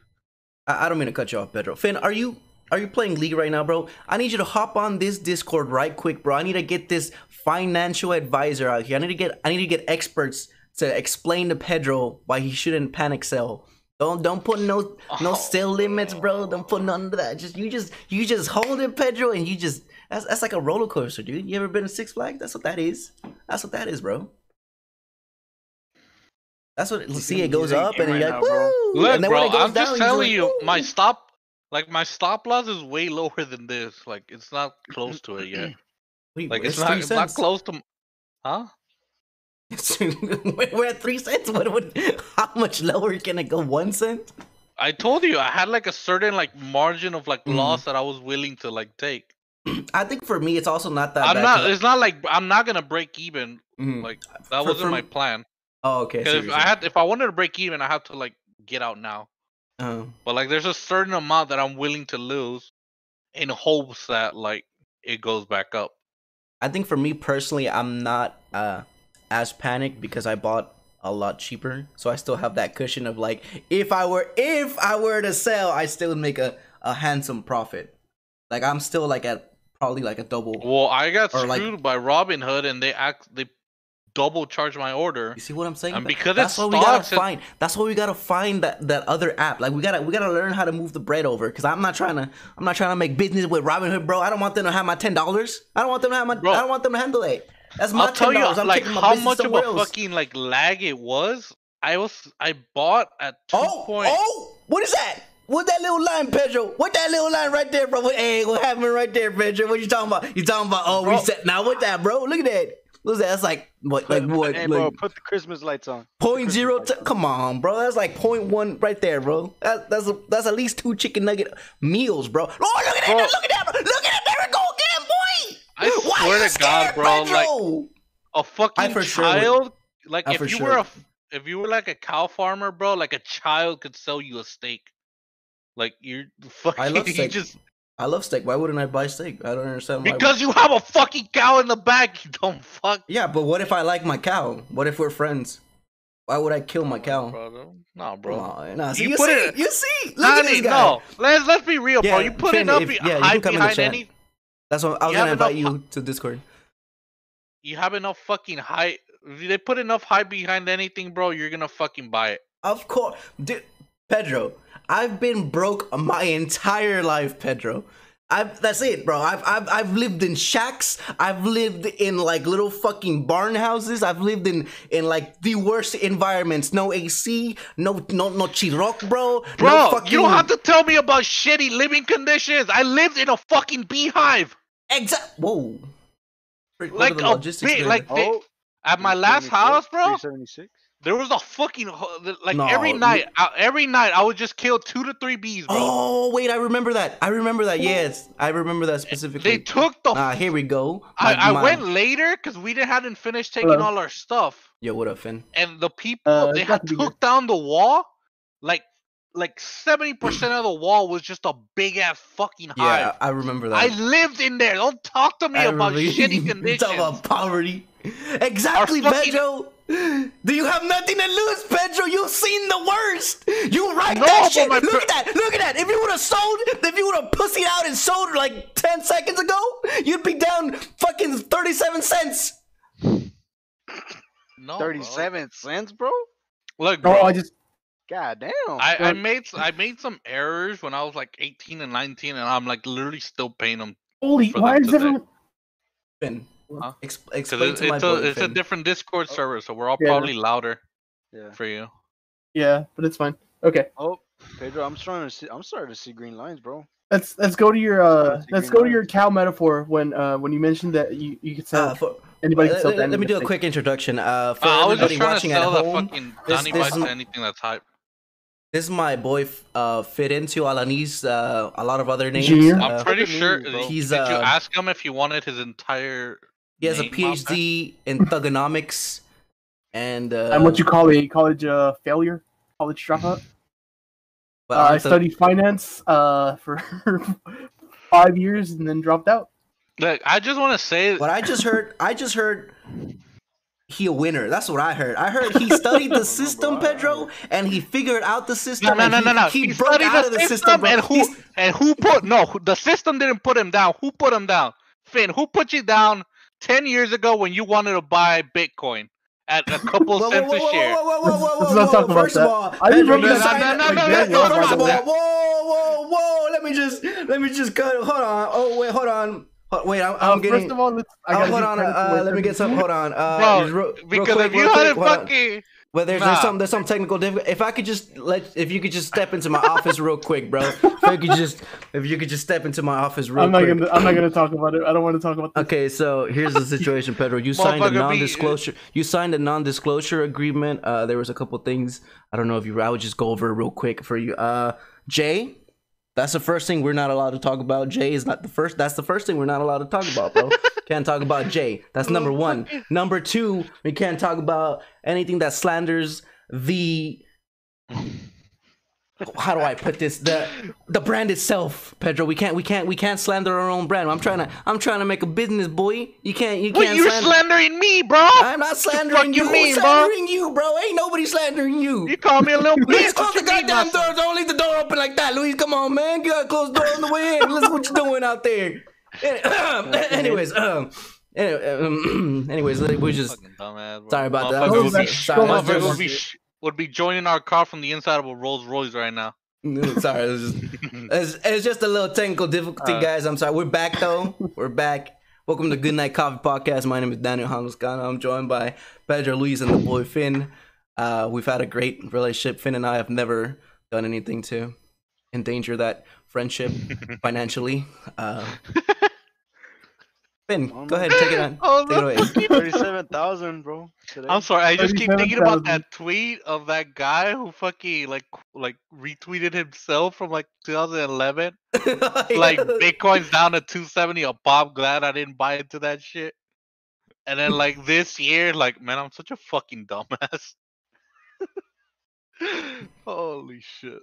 I, I don't mean to cut you off, Pedro. Finn, are you are you playing League right now, bro? I need you to hop on this Discord right quick, bro. I need to get this financial advisor out here. I need to get I need to get experts to explain to Pedro why he shouldn't panic sell. Don't don't put no no Oh. sell limits, bro. Don't put none of that. Just you just you just hold it, Pedro, and you just that's that's like a roller coaster, dude. You ever been to Six Flags? That's what that is. That's what that is, bro. That's what you see. It goes up, and game you're right like, now, bro. woo. Look, and then bro, when it goes I'm down, just you're telling like, you, my stop, like my stop loss is way lower than this. Like it's not close to it yet. Wait, Like it's, it's not, it's not close to, huh? We're at three cents. What, what? How much lower can it go? One cent? I told you I had like a certain like margin of like Mhm. loss that I was willing to like take. I think for me, it's also not that I'm bad. not. 'cause- It's not like I'm not gonna break even. Mhm. Like that For- wasn't for my plan. Oh, okay. If I had, if I wanted to break even, I have to like get out now. Oh. But like, there's a certain amount that I'm willing to lose, in hopes that like it goes back up. I think for me personally, I'm not uh as panicked because I bought a lot cheaper, so I still have that cushion of like, if I were if I were to sell, I still would make a a handsome profit. Like I'm still like at probably like a double. Well, I got Or, like- screwed by Robinhood, and they act they double charge my order. You see what I'm saying? And because that's it's what we gotta it- find. That's what we gotta find that that other app. Like we gotta we gotta learn how to move the bread over. Cause I'm not trying to I'm not trying to make business with Robinhood, bro. I don't want them to have my ten dollars. I don't want them to have my. Bro. I don't want them to handle it. That's my I'll tell you. I'm like how much of a else. fucking like lag it was. I was I bought at two Oh, point. oh, what is that? What that little line, Pedro? What that little line right there, bro? What, hey, what happened right there, Pedro? What you talking about? You talking about? Oh, Bro. reset. Now what that, bro? Look at that. What's that? That's like what? Like what? Hey, bro, like put the Christmas lights on. point zero. T- come on, bro. That's like point one right there, bro. That, that's a, that's at least two chicken nugget meals, bro. Oh, look at that! Bro. Look at that! Look at that! There we go again, boy. I Why swear you to God, scared, bro, like- a fucking for sure child. like I if for you sure were a if you were like a cow farmer, bro, like a child could sell you a steak. Like you're fucking. I love steak. just I love steak. Why wouldn't I buy steak? I don't understand why. because you have a fucking cow in the back. You don't fuck. Yeah, but what if I like my cow? What if we're friends? Why would I kill my cow? bro. No, bro. Bro, nah, see, You you, put see, it- you see, look Nah, at this guy. no, let's let's be real, bro. You put it up, if- yeah, you can hide come in the behind chat. any. That's what I was You gonna invite enough you to Discord. You have enough fucking hype. If they put enough hype behind anything, bro, you're gonna fucking buy it. Of course, dude, Pedro. I've been broke my entire life, Pedro. I've that's it, bro. I've I've I've lived in shacks. I've lived in like little fucking barn houses. I've lived in in like the worst environments. No AC, no no no chiroc, bro. Bro, no fucking, you don't have to tell me about shitty living conditions. I lived in a fucking beehive. exact. Whoa. Like a logistics bit, behind like it? they, at my last house, bro. 376. There was a fucking ho- the- like every No, night. I, every night I would just kill two to three bees, bro. Oh wait, I remember that. I remember that. Yes, I remember that specifically. they took the. Ah, here we go. I, My- I my- went later because we didn't hadn't finished taking Hello. all our stuff, Yo, what up, Finn? and the people Uh, they had about to be took down the wall, like like seventy percent of the wall was just a big ass fucking hive. Yeah, I remember that. I lived in there. Don't talk to me I about remember- shitty conditions. Talk about poverty. Exactly, Our fucking- Pedro. Do you have nothing to lose, Pedro? You've seen the worst. You right No, that shit. Look at that. Look at that. If you would have sold, if you would have pussied out and sold like 10 seconds ago, you'd be down fucking 37 cents. no, bro. 37 cents, bro? Look, No, bro, I just God damn. I, I Look. made s- I made some errors when I was like 18 and 19, and I'm like literally still paying them holy. Why is today. everyone? Finn, Huh? ex- because explain it's, to my it's, boy, a, it's a different Discord Oh. server, so we're all Yeah. probably louder yeah. for you. Yeah, but it's fine. Okay, Oh, Pedro, I'm starting to see. I'm starting to see green lines, bro. let's let's go to your uh Let's see let's go to your cow metaphor when uh when you mentioned that you you could sell Uh, for, anybody let, could sell let- let me do a quick introduction. Uh, for Uh, I was just everybody trying to watching at sell the home, fucking this- this is- anything that's hype. this is my boy uh, fit into Alanis, uh, a lot of other names. Junior? Uh, I'm pretty Look sure. He's, did you uh, ask him if he wanted his entire? He has a name out? PhD in thugonomics, and uh, I'm what you call a college uh failure, college dropout. but Uh, I I'm studied finance uh for five years and then dropped out. Look, I just want to say. what I just heard, I just heard he a winner. That's what I heard. I heard he studied the system, Pedro, and he figured out the system. No, no, and no, he, no, no. He, He broke studied out the of the system, system, bro. and who He's- and who put no? The system didn't put him down. Who put him down? Finn. Who put you down ten years ago when you wanted to buy Bitcoin at a couple Whoa, whoa, cents whoa, a whoa, share? whoa, whoa, whoa, whoa, Let's whoa, not whoa. talk about First of that. all, I Pedro, remember you that- signed- No, no, no, Pedro, no, first no, of no, all, no. Whoa, whoa, whoa! Let me just, let me just cut. Hold on. Oh wait, hold on. Hold- Wait, I'm, Uh, I'm getting. first of all, let's. I Oh, gotta hold give on. credit to Uh, what let me get some. Hold on. Uh, Bro, just real- real Because quick, if you real quick, hadn't hold on. fucking Well, there's, Nah. there's some there's some technical difficulty. If I could just let, if you could just step into my office real quick, bro. If you could just, if you could just step into my office real I'm not quick. gonna. I'm not gonna talk about it. I don't want to talk about this. Okay, so here's the situation, Pedro. You signed a non-disclosure. You signed a non-disclosure agreement. Uh, there was a couple things. I don't know if you. I would just go over it real quick for you. Uh, Jay, that's the first thing we're not allowed to talk about. Jay is not the first. That's the first thing we're not allowed to talk about, bro. can't talk about Jay. That's number one. Number two, we can't talk about anything that slanders the. How do I put this? The the brand itself, Pedro. We can't we can't we can't slander our own brand. I'm trying to I'm trying to make a business, boy. You can't you can't you're slander. slandering me, bro. I'm not slandering you you. mean, Who's bro? slandering you, bro? Ain't nobody slandering you. You call me a little Luis, bitch. close the you mean, goddamn door. Don't leave the door open like that, Luis. Come on, man. You gotta close the door on the way in. Listen what you're doing out there. Anyways, um, anyway, um, anyways, we just Fucking dumbass, bro. sorry about that. Motherfucker would be, that's Sorry, so that's motherfucker just- would be, sh- would be joining our car from the inside of a Rolls Royce right now. sorry. It was just, it's, it's just a little technical difficulty, Uh. guys. I'm sorry. We're back though. We're back. Welcome to Good Night Coffee Podcast. My name is Daniel Hamascano. I'm joined by Pedro Luis and the boy Finn. Uh, we've had a great relationship. Finn and I have never done anything to endanger that friendship financially. Uh, Finn, go ahead, take it on. Oh, Take it away. Thirty-seven thousand, bro. Today. I'm sorry. I just keep thinking 37,000. about that tweet of that guy who fucking like like retweeted himself from like 2011. Like Bitcoin's down to 270 a pop. Glad I didn't buy into that shit. And then like this year, like man, I'm such a fucking dumbass. Holy shit!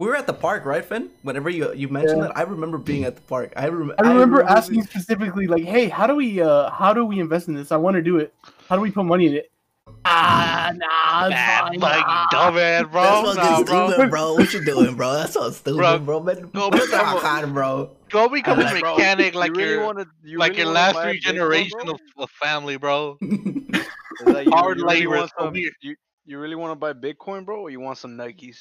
We were at the park, right, Finn? Whenever you you mentioned Yeah. that, I remember being at the park. I, rem- I remember remember asking specifically, like, "Hey, how do we, uh, how do we invest in this? I want to do it. How do we put money in it?" Ah, nah, it's Bad fine, fucking nah. dumbass, bro. That's Nah, fucking bro. stupid, bro. What you doing, bro? That's so stupid, Bro, bro. Man, go become that hard, bro. Go become a Bro, mechanic like you really your wanna, you like really your last three Bitcoin, generation bro? of, of family, bro. Is that you, hard you really labor, want some- you, you really want to buy Bitcoin, bro, or you want some Nuggies?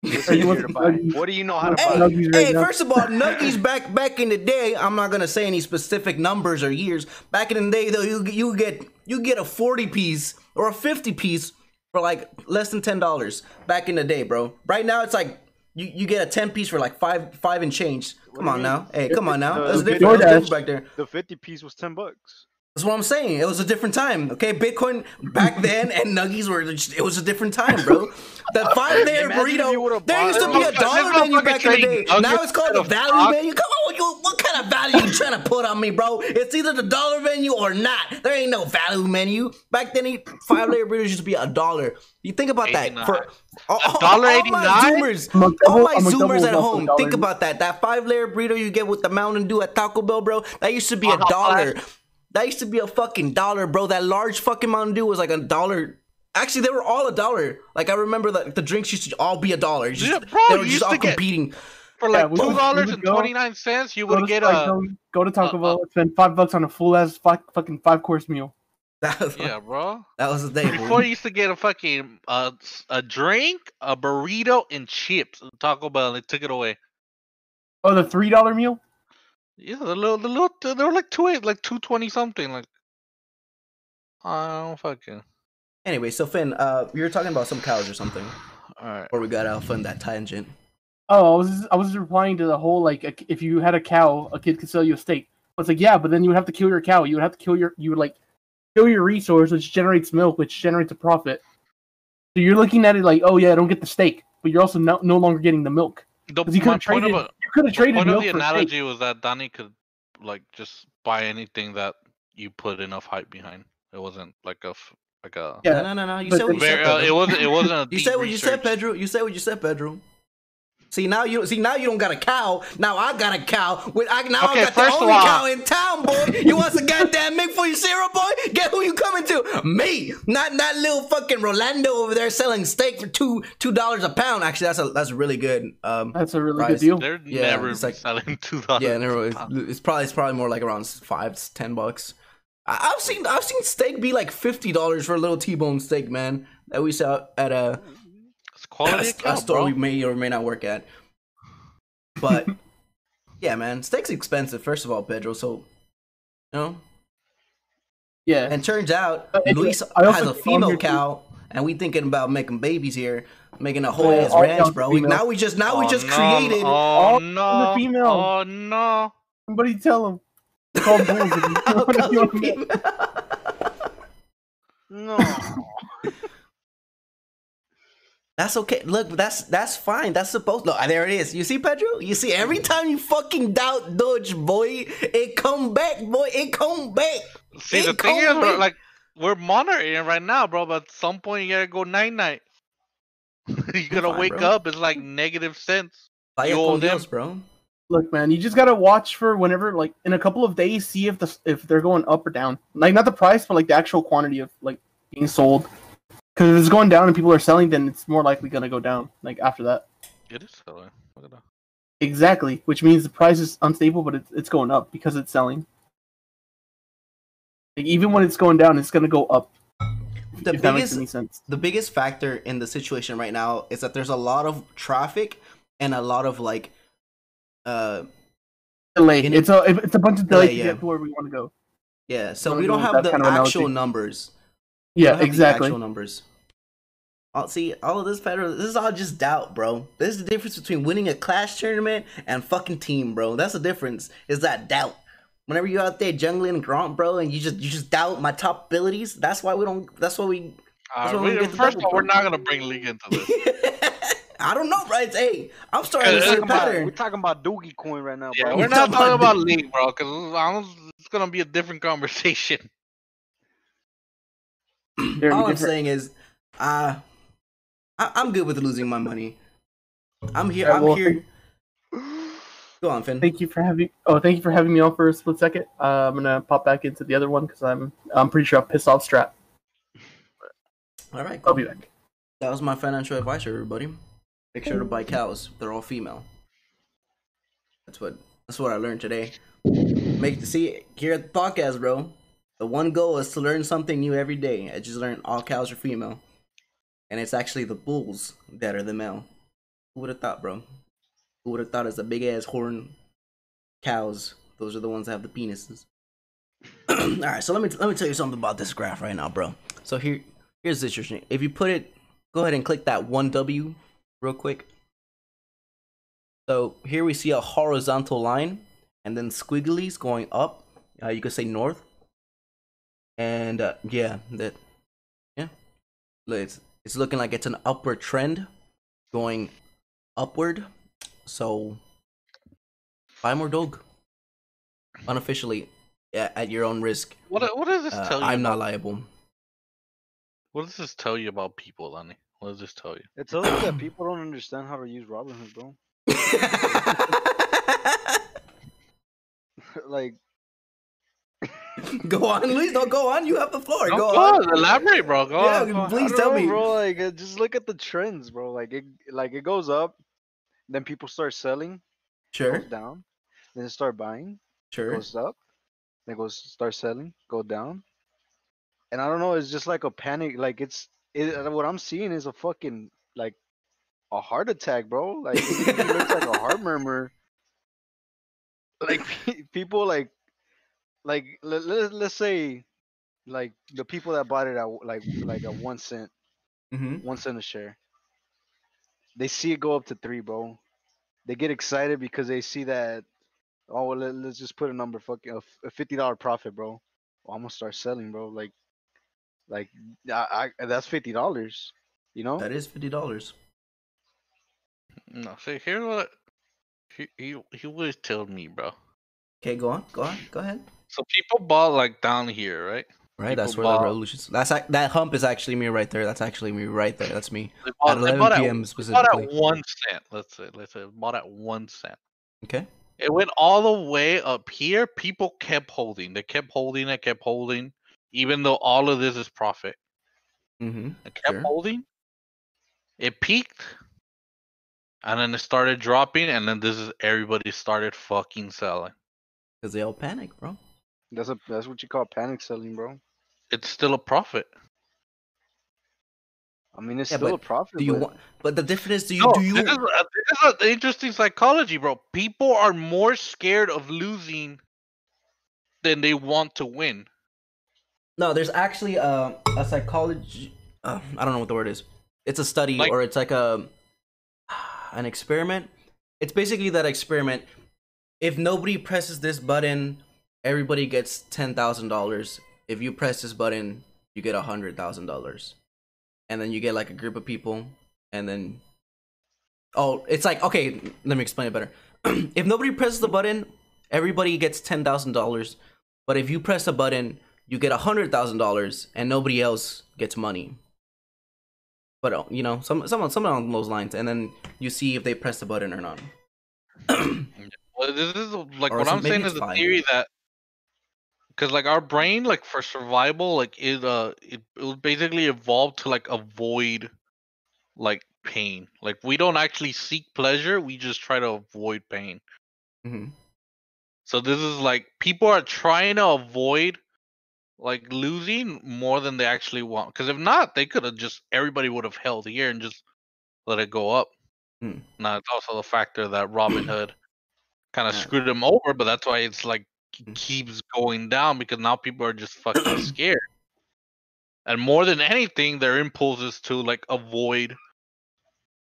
What's Or you easier want to some buy? Nuggies? What do you know how to Hey, buy? Nuggies right hey, now. first of all, Nuggies back back in the day. I'm not gonna say any specific numbers or years. Back in the day, though, you you get you get a 40 piece or a 50 piece for like less than ten dollars. Back in the day, bro. Right now, it's like you, you get a 10 piece for like five five and change. Come on you now, hey, come on now. The- It was the different. It was DoorDash. different back there. The 50 piece was 10 bucks. That's what I'm saying. It was a different time. Okay, Bitcoin back then and Nuggies were. Just, it was a different time, bro. The five layer Imagine if you burrito. There used to be a dollar menu back in the day. Now it's called instead the value stock. menu. Come on, you, what kind of value you trying to put on me, bro? It's either the dollar menu or not. There ain't no value menu. Back then, five layer burritos used to be a dollar. You think about that 89. for all, all- all my Zoomers, I'm all my I'm a double Zoomers at home. for Think about that. That five layer burrito you get with the Mountain Dew at Taco Bell, bro. That used to be a Uh-huh. dollar. That used to be a fucking dollar, bro. That large fucking Mountain Dew was like a dollar. Actually, they were all a dollar. Like I remember that the drinks used to all be a dollar. Just, Yeah, bro, they were you just used all to get- competing. For like we two dollars would and go- twenty nine you would get like, a go, go to Taco uh, Bell, spend five bucks on a full ass fi- fucking five course meal. That was, yeah, bro. that was the day. Before you used to get a fucking uh, s- a drink, a burrito, and chips at Taco Bell, and they took it away. Oh, the three dollar meal. Yeah, the little, the little, they were like two eight, like two twenty something. Like, I don't fucking. Anyway, so Finn, uh, you were talking about some cows or something, All right. or we got off on that tangent. Oh, I was I was replying to the whole like a- if you had a cow, a kid could sell you a steak. It's like yeah, but then you would have to kill your cow. You would have to kill your you would like kill your resource, which generates milk, which generates a profit. So you're looking at it like, oh yeah, I don't get the steak, but you're also no, no longer getting the milk The, because you could my have point traded of, a, you could have the traded point of the for steak. analogy was that Danny could like just buy anything that you put enough hype behind. It wasn't like a f- like a. Yeah, No, no, no, no. You but said what you Very, said. uh, it Pedro. wasn't. It wasn't a. You deep said what you said, research. Pedro. You said what you said, Pedro. See now you see now you don't got a cow. Now I got a cow. With I now Okay, I got the only all- cow in town, boy. You want some goddamn milk for your cereal, boy? Get who you coming to? Me, not not little fucking Rolando over there selling steak for two two dollars a pound. Actually, that's a that's really good. Um, That's a really Price. good deal. They're Yeah, never it's like- selling two dollars. yeah, never, it's, it's probably it's probably more like around five ten bucks. I, I've seen I've seen steak be like fifty dollars for a little T-bone steak, man. That we saw at a It's quality a, of cow, a store bro. we may or may not work at. But yeah, man, steak's expensive. First of all, Pedro. So you know, Yeah. And turns out But Luis I has a female here too- cow, and we thinking about making babies here, making a whole Yeah, ass ranch, bro. We, now we just now we Oh, just no, created. Oh all no! the female. Oh no! Somebody tell him. Call bulls. if you- all if cows you are want to- female. No. That's okay. Look, that's that's fine. That's supposed. Look, there it is. You see, Pedro? You see, every time you fucking doubt Doge, boy, it come back, boy. It come back. See, It the thing is, come like, we're monitoring right now, bro. But at some point, you gotta go night night. you gotta fine, wake bro. up. It's like negative cents. Vaya You con owe them. Dios, bro. Look, man, you just gotta watch for whenever, like, in a couple of days, see if the if they're going up or down. Like, not the price, but like the actual quantity of like being sold. Because if it's going down and people are selling, then it's more likely gonna go down. Like after that, It is selling. Look at that. exactly. Which means the price is unstable, but it's it's going up because it's selling. Like, even when it's going down, it's gonna go up. The if that makes biggest any sense. the biggest factor in the situation right now is that there's a lot of traffic and a lot of like uh Delay. It's a it's a bunch of delay Delay, to yeah. get to where we want to go. yeah so Wanna we don't with have the kind of actual analogy? numbers We don't Yeah, have the exactly. actual numbers Oh, see, all of this, Pedro, this is all just doubt, bro. This is the difference between winning a clash tournament and fucking team, bro. That's the difference. Is that doubt? Whenever you're out there jungling Grant, bro, and you just you just doubt my top abilities, that's why we don't. That's why we. That's Uh, we we- first of all, we're not gonna bring League into this. I don't know, right? Hey, I'm starting to We're see a Talking about- pattern. we're talking about Dogecoin right now, Yeah, bro. we're We're not talking talking about about League, bro, because it's gonna be a different conversation. All I'm saying is, uh, I, I'm good with losing my money. I'm here. I'm here. Go on, Finn. Thank you for having. Oh, thank you for having me on for a split second. Uh, I'm gonna pop back into the other one because I'm I'm pretty sure I pissed off Strap. All right, I'll be back. That was my financial advice, everybody. Make sure to buy cows. They're all female. That's what that's what I learned today. Make to see here at the podcast, bro. The one goal is to learn something new every day. I just learned all cows are female, and it's actually the bulls that are the male. Who would have thought, bro? Who would have thought it's the big ass horn cows? Those are the ones that have the penises. all right, so let me let me tell you something about this graph right now, bro. So here here's the interesting. If you put it go ahead and click that one W real quick. So here we see a horizontal line and then squigglies going up. Uh, you could say north. And uh, yeah, that yeah, it's it's looking like it's an upward trend going upward. So buy more dog unofficially yeah, at your own risk. What what does this Uh, tell you? I'm not liable. What does this tell you about people, Lenny? What does this tell you? It tells you that people don't understand how to use Robinhood, bro. like, go on, Luis. Don't go on. You have the floor. Go, go on. on, elaborate, bro. Go Yeah, on. on. please tell know, me. bro. Like, uh, just look at the trends, bro. Like, it, like it goes up, then people start selling, Sure, goes down, then start buying, sure. goes up, then goes start selling, go down, and I don't know. It's just like a panic. Like it's it, uh, what I'm seeing is a fucking like a heart attack, bro. Like it looks like a heart murmur. Like people like like let, let, let's say like the people that bought it at like like a one cent Mm-hmm. one cent a share. They see it go up to three, bro. They get excited because they see that. Oh, well, let, let's just put a number, fucking a fifty dollar profit, bro. Well, I'm gonna start selling, bro. Like, like I, I that's fifty dollars. You know? That is fifty dollars. No, see, here's what he he he always told me, bro. Okay, go on, go on, go ahead. So people bought like down here, right? Right, that's People where the bought- revolution. That's that hump is actually me right there. That's actually me right there. That's me They at bought, they 11 bought at, p.m. they bought at one cent. Let's say, let's say, bought at one cent. Okay, It went all the way up here. People kept holding. They kept holding. They kept holding, even though all of this is profit. mm-hmm. It kept Sure. holding. It peaked, and then it started dropping, and then this is everybody started fucking selling. Because they all panic, bro. That's a that's what you call panic selling, bro. It's still a profit. I mean, it's Yeah, still a profit. Do you but want? But the difference is, do you No, do you? this is, a, this is an interesting psychology, bro. People are more scared of losing than they want to win. No, there's actually a a psychology. Uh, I don't know what the word is. It's a study Like- or it's like a an experiment. It's basically that experiment. If nobody presses this button, everybody gets ten thousand dollars. If you press this button, you get a hundred thousand dollars, and then you get like a group of people, and then oh, it's like okay. Let me explain it better. if nobody presses the button, everybody gets ten thousand dollars. But if you press a button, you get a hundred thousand dollars, and nobody else gets money. But uh, you know, some some some along those lines, and then you see if they press the button or not. Well, this is like Or what I'm saying is it's a theory that because like our brain, like for survival, like it uh it, it basically evolved to like avoid like pain. Like we don't actually seek pleasure, we just try to avoid pain. hmm So this is like people are trying to avoid like losing more than they actually want. Because if not, they could have just everybody would have held here and just let it go up. Hmm. Now it's also the factor that Robin Hood kind of Yeah. screwed him over, but that's why it's like. Keeps going down because now people are just fucking scared. And more than anything, their impulse is to like avoid.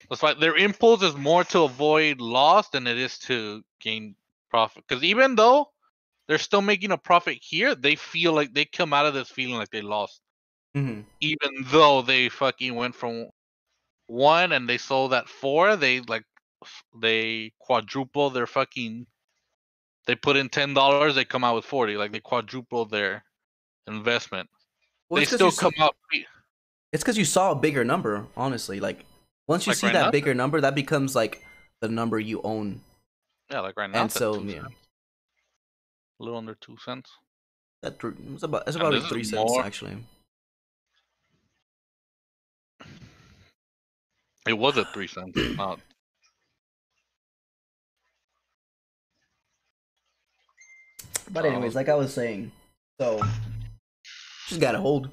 That's why their impulse is more to avoid loss than it is to gain profit. Because even though they're still making a profit here, they feel like they come out of this feeling like they lost. hmm Even though they fucking went from one and they sold at four, they like they quadruple their fucking. They put in ten dollars, they come out with forty. Like they quadruple their investment. Well, they still come out. It's because you saw a bigger number, honestly. Like once you Like see right that now? bigger number, that becomes like the number you own. Yeah, like right now. And so, yeah. cents. a little under two cents. That it's about it's about three cents more- actually. It was at three cents. Not But anyways, oh. like I was saying, so just gotta hold.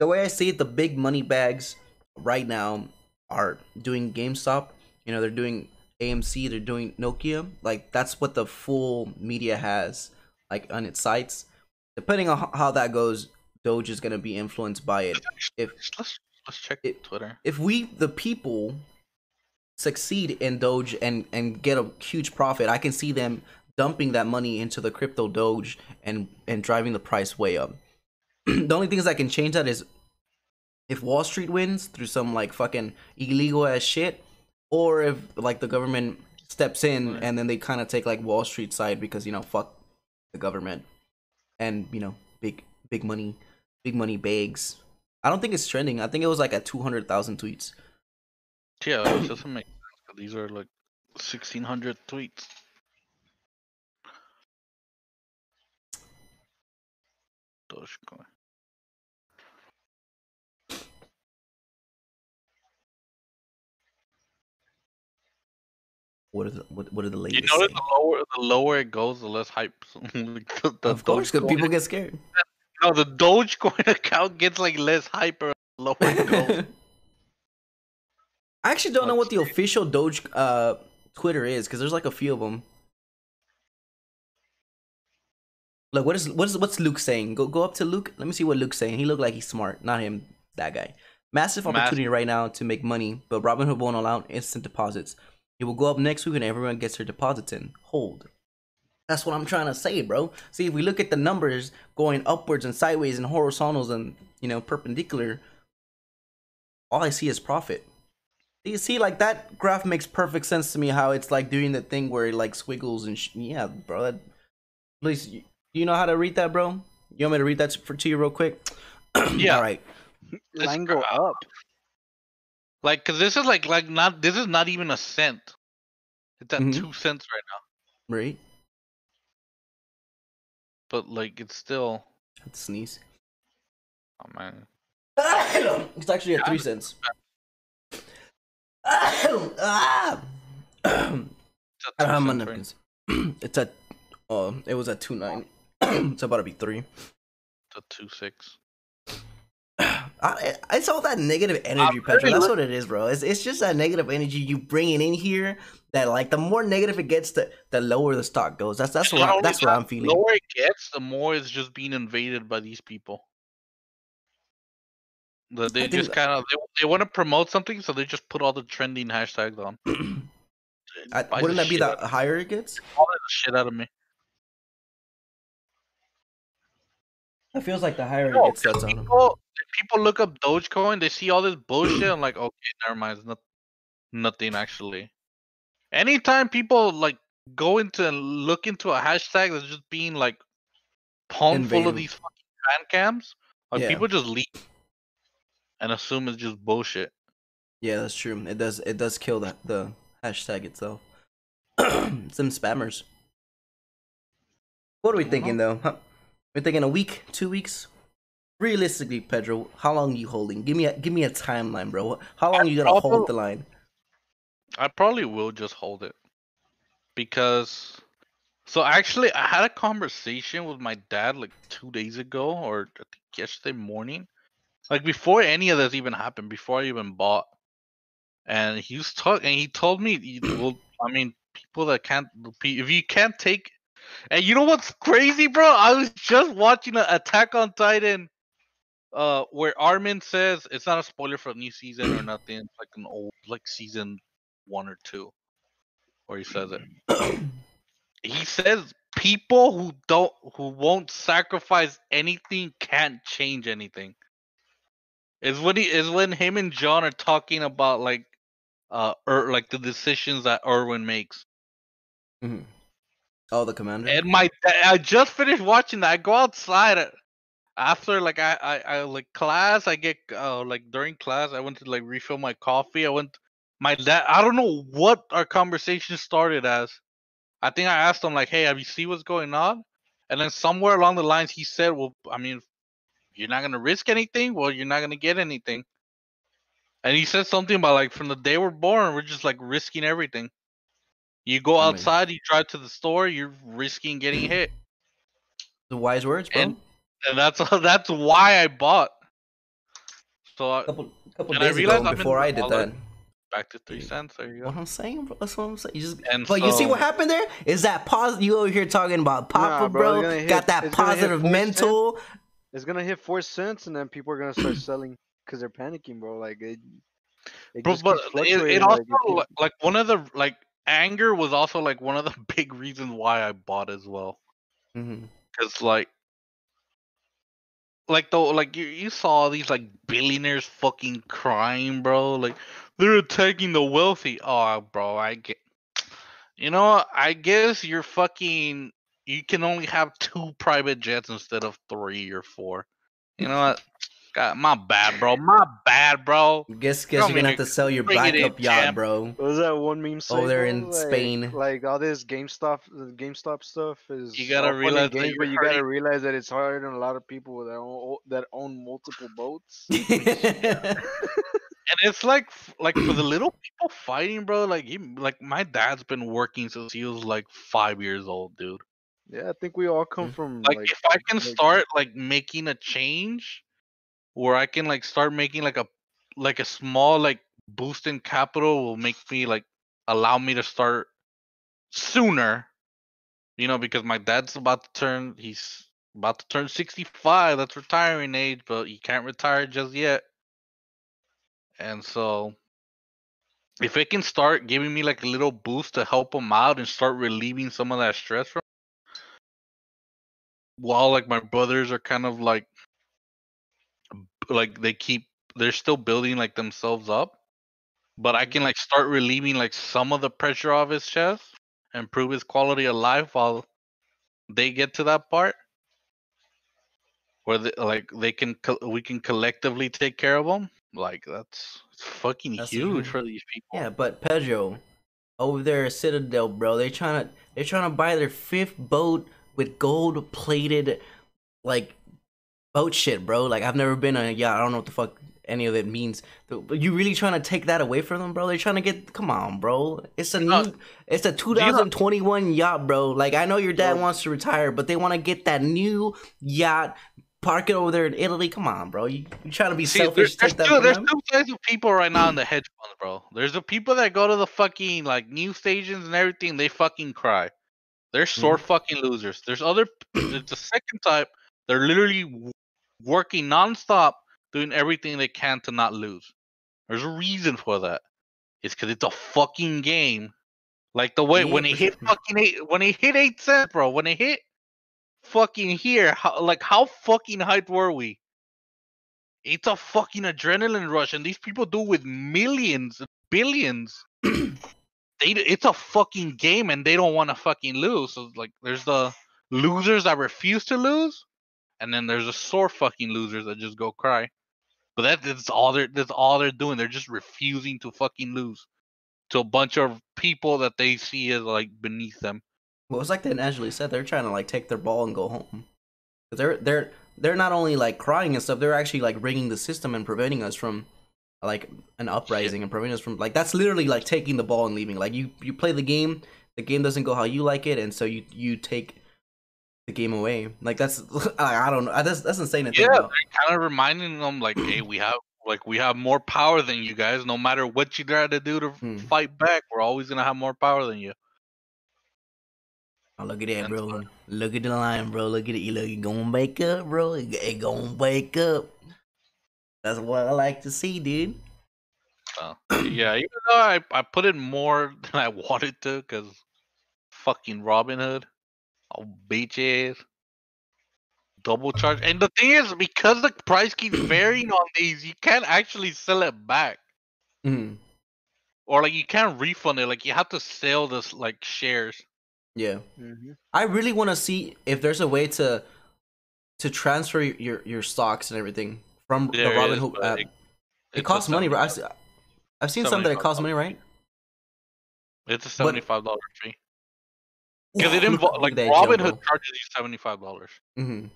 The way I see it, the big money bags right now are doing GameStop. You know, they're doing AMC, they're doing Nokia. Like that's what the full media has, like on its sites. Depending on how that goes, Doge is gonna be influenced by it. If let's let's check It- Twitter. if we the people succeed in Doge and and get a huge profit, I can see them dumping that money into the crypto Doge and and driving the price way up. the only things that can change that is if Wall Street wins through some like fucking illegal ass shit, or if like the government steps in Right. and then they kind of take like Wall Street side because you know fuck the government and you know big big money big money bags. I don't think it's trending. I think it was like at two hundred thousand tweets. Yeah, it doesn't make sense. These are like sixteen hundred tweets. Dogecoin. What are the what, what are the You latest? notice say? the lower the lower it goes, the less hype. The, the of course, because people get scared. No, the Dogecoin account gets like less hyper lower it goes. I actually don't know what the official Doge uh Twitter is because there's like a few of them. Look, what is what is what's Luke saying? Go go up to Luke. Let me see what Luke's saying. He looked like he's smart, not him. That guy. Massive opportunity right now to make money, but Robinhood won't allow instant deposits. It will go up next week and everyone gets their deposits in. Hold. That's what I'm trying to say, bro. See, if we look at the numbers going upwards and sideways and horizontals and you know perpendicular, all I see is profit. You see, like that graph makes perfect sense to me. How it's like doing the thing where it like squiggles and sh- yeah, bro. That, please, you, you know how to read that, bro? You want me to read that for to you real quick? Yeah. All right. This Line go up. Like, cause this is like like not this is not even a cent. It's at Mhm. two cents right now, Right. but like it's still. Had to sneeze. Oh man, it's actually at three cents. Ah! I it's at don't have my cents right it's at. Oh, it was at two nine. it's about to be three. It's at two six. I it's all that negative energy, very That's what it is, bro. It's, it's just that negative energy you bringing in here. That like the more negative it gets, the the lower the stock goes. That's that's what I, that's what I'm feeling. The lower it gets, the more it's just being invaded by these people. The, they just kind of they, they want to promote something, so they just put all the trending hashtags on. I, wouldn't that be the higher it gets? all the shit out of me. It feels like the higher No, it gets, that's on them. people, people look up Dogecoin, they see all this bullshit. I'm like, okay, never mind. It's not, nothing actually. Anytime people like go into and look into a hashtag that's just being like pumped full of these fucking fan cams, like Yeah. people just leave and assume it's just bullshit. Yeah, that's true. It does it does kill the the hashtag itself. Some spammers. What are we thinking uh-huh. though? Huh? We're thinking a week, two weeks. Realistically, Pedro, how long are you holding? Give me a give me a timeline, bro. How long you gonna hold the line? I probably will just hold it because. So actually, I had a conversation with my dad like two days ago, or I think yesterday morning, like before any of this even happened, before I even bought. And he was talking, and he told me, well, I mean, people that can't, if you can't take, and you know what's crazy, bro? I was just watching a Attack on Titan, uh, where Armin says it's not a spoiler for a new season or nothing. It's like an old, like season one or two, where he says it. He says people who don't, who won't sacrifice anything can't change anything. Is when he is when him and Jean are talking about like, uh, or like the decisions that Erwin makes. Mhm. Oh, the commander. And my I just finished watching that. I go outside uh, after like I, I I like class. I get uh like during class I went to like refill my coffee. I went my dad. I don't know what our conversation started as. I think I asked him like, "Hey, have you see what's going on?" And then somewhere along the lines he said, "Well, I mean, you're not gonna risk anything. Well, you're not gonna get anything." And he said something about like from the day we're born, we're just like risking everything. You go oh, outside, you drive to the store, you're risking getting hit. the wise words, bro. and- and that's that's why I bought. So I, couple couple and I days realized ago, I'm before I did that. back to three cents. There you go. What. I'm saying, bro. That's what I'm saying. You just, And but you see what happened there? Is that pos? You over here talking about Papa, Nah, bro, bro? it's hit- Got that positive gonna hit positive four mental. It's gonna hit four cents, and then people are gonna start selling because they're panicking, bro. Like it, it Bro, just but it, it also like, it like, keeps- like one of the like anger was also like one of the big reasons why I bought as well. Mhm. Cause like, like though, like you you saw these like billionaires fucking crying, bro. Like they're attacking the wealthy. Oh, bro, I get. You know. I guess you're fucking. You can only have two private jets instead of three or four. You know what? God, my bad, bro. My bad, bro. Guess guess you're gonna have to sell your bring it in, backup yacht, champ. bro. What was that one meme say? Over there bro? in Like- Spain. Like all this GameStop, GameStop stuff is. You gotta all fun and realize that games, you're but you gotta realize that it's harder than a lot of people that own that own multiple boats. And it's like, like for the little people fighting, bro. Like, he, like my dad's been working since he was like five years old, dude. yeah, I think we all come Mm. from Like, like. if I can like- start like making a change, where I can like start making like a, like a small like boost in capital will make me like allow me to start sooner. You know, because my dad's about to turn, he's about to turn sixty-five. That's retiring age, but he can't retire just yet. And so, if it can start giving me like a little boost to help him out and start relieving some of that stress from, while like my brothers are kind of like, like they keep, they're still building like themselves up, but I can mm-hmm. like start relieving like some of the pressure off his chest, improve his quality of life while they get to that part. Where they, like they can we can collectively take care of them like that's fucking That's huge huge- for these people. Yeah, but Pedro, over there at Citadel, bro, they trying to they're trying to buy their fifth boat with gold plated, like boat shit, bro. Like I've never been on a yacht. I don't know what the fuck any of it means. But you really trying to take that away from them, bro? They're trying to get. Come on, bro. It's a new. It's a 2021 yacht, bro. Like I know your dad Bro. wants to retire, but they want to get that new yacht park it over there in Italy. Come on, bro. You you trying to be See, selfish? there's, there's, that two, there's two types of people right now in the hedge funds, bro. There's the people that go to the fucking like news stations and everything. They fucking cry. They're mm. sore fucking losers. There's other. There's the second type. They're literally working nonstop, doing everything they can to not lose. There's a reason for that. It's because it's a fucking game. Like the way Yeah, when it for hit fucking eight, when it hit eight cents, bro. When it hit fucking here, how, like how fucking hyped were we? It's a fucking adrenaline rush, and these people do with millions, billions. they, it's a fucking game, and they don't want to fucking lose. So like, there's the losers that refuse to lose, and then there's the sore fucking losers that just go cry. But that, that's all they're that's all they're doing. They're just refusing to fucking lose to a bunch of people that they see as like beneath them. Well, it's like that Angeli said. They're trying to like take their ball and go home. They're they're they're not only like crying and stuff. They're actually like rigging the system and preventing us from like an uprising and preventing us from like that's literally like taking the ball and leaving. Like you you play the game, the game doesn't go how you like it, and so you you take the game away. Like that's I, I don't know. That's that's insane Yeah, kind of reminding them like, hey, we have like we have more power than you guys. No matter what you try to do to Hmm. fight back, we're always gonna have more power than you. Oh, look at that, bro. Look at the line, bro. Look at it. You look, it gonna wake up, bro. It, it gonna wake up. That's what I like to see, dude. So yeah, even though I, I put in more than I wanted to, because fucking Robinhood, oh bitch ass, double charge. And the thing is, because the price keeps varying on these, you can't actually sell it back, Mhm. or like you can't refund it. Like you have to sell this like shares. Yeah. Mm-hmm. I really want to see if there's a way to to transfer your your stocks and everything from There the Robin is, Hood but app. it- It, it's costs money, right? I've, I've seen some that it costs money, right? It's a seventy-five dollar fee. Because it involves like Robin. Hood charges you seventy-five dollars. hmm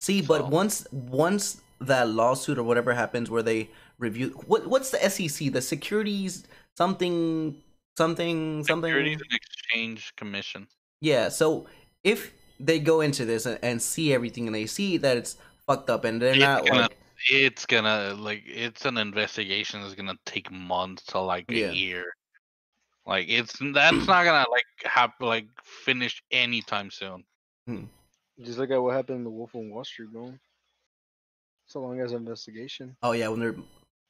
See, but once once that lawsuit or whatever happens where they review what what's the SEC, the Securities something something something Securities and Exchange Commission. Yeah, so if they go into this and, and see everything and they see that it's fucked up and they're It's not gonna- like It's gonna like it's an investigation that's gonna take months to like a year. Like it's that's not gonna like happen like finish anytime soon. Hmm. Just look at what happened in the Wolf of Wall Street, bro. So long as investigation. oh yeah, when they're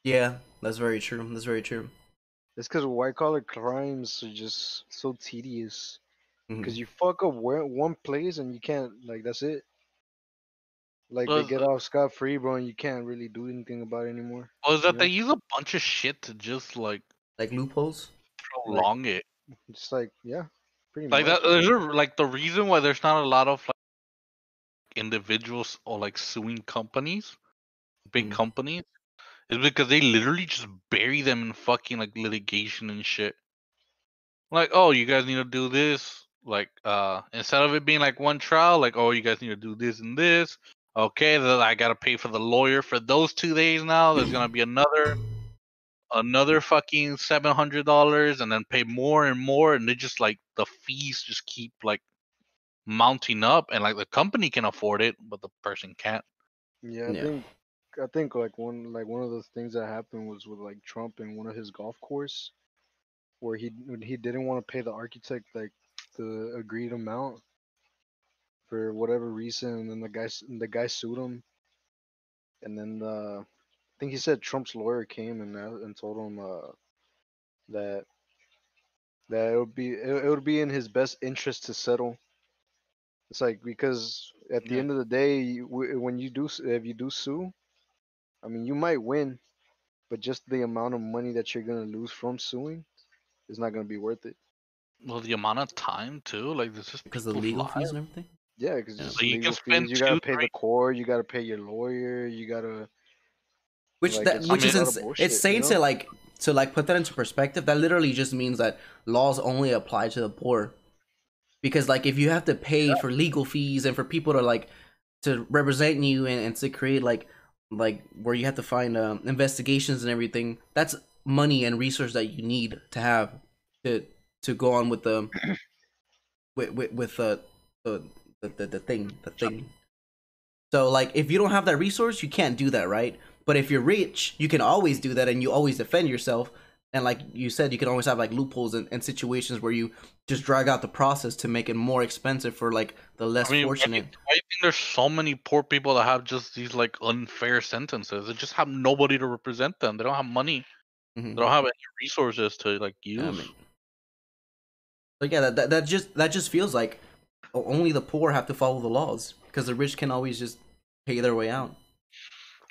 yeah, that's very true. That's very true. It's because white collar crimes are just so tedious. Mm-hmm. Because you fuck up one place and you can't like that's it. Like Well, they get uh off scot free, bro, and you can't really do anything about it anymore. Well, is that Yeah. they use a bunch of shit to just like Like loopholes. Prolong it. Just like yeah, pretty Like much. that, there's a, like the reason why there's not a lot of like individuals or like suing companies, big Mhm. companies, is because they literally just bury them in fucking like litigation and shit. Like, oh, you guys need to do this. Like, uh, instead of it being like one trial, like, oh, you guys need to do this and this. Okay, then I gotta pay for the lawyer for those two days now. There's gonna be another another fucking seven hundred dollars and then pay more and more and they just like the fees just keep like mounting up and like the company can afford it but the person can't Yeah, I Yeah. think I think like one like one of the things that happened was with like Trump and one of his golf course, where he he didn't want to pay the architect like the agreed amount for whatever reason, and then the guy the guy sued him, and then the I think he said Trump's lawyer came and a- and told him uh, that that it would be it, it would be in his best interest to settle. It's like because at the Yeah. end of the day, you- when you do if you do sue, I mean you might win, but just the amount of money that you're gonna lose from suing is not gonna be worth it. well the amount of time too like this is Because of people's legal lives. fees and everything. Yeah, because Yeah. So you can spend fees, you gotta pay three- the court, you gotta pay your lawyer, you gotta Which Like, that which is a lot of ins- bullshit, it's you know? to like to like put that into perspective. That literally just means that laws only apply to the poor. Because like if you have to pay for legal fees and for people to like to represent you and, and to create like like where you have to find um, investigations and everything, that's money and resource that you need to have to to go on with the with with, with the the the the thing the thing. So like if you don't have that resource, you can't do that, right? But if you're rich, you can always do that and you always defend yourself. And like you said, you can always have like loopholes and, and situations where you just drag out the process to make it more expensive for like the less I mean, fortunate. I think there's so many poor people that have just these like unfair sentences? They just have nobody to represent them. They don't have money. Mhm. They don't have any resources to like use. I mean- But yeah, that, that that just that just feels like only the poor have to follow the laws because the rich can always just pay their way out.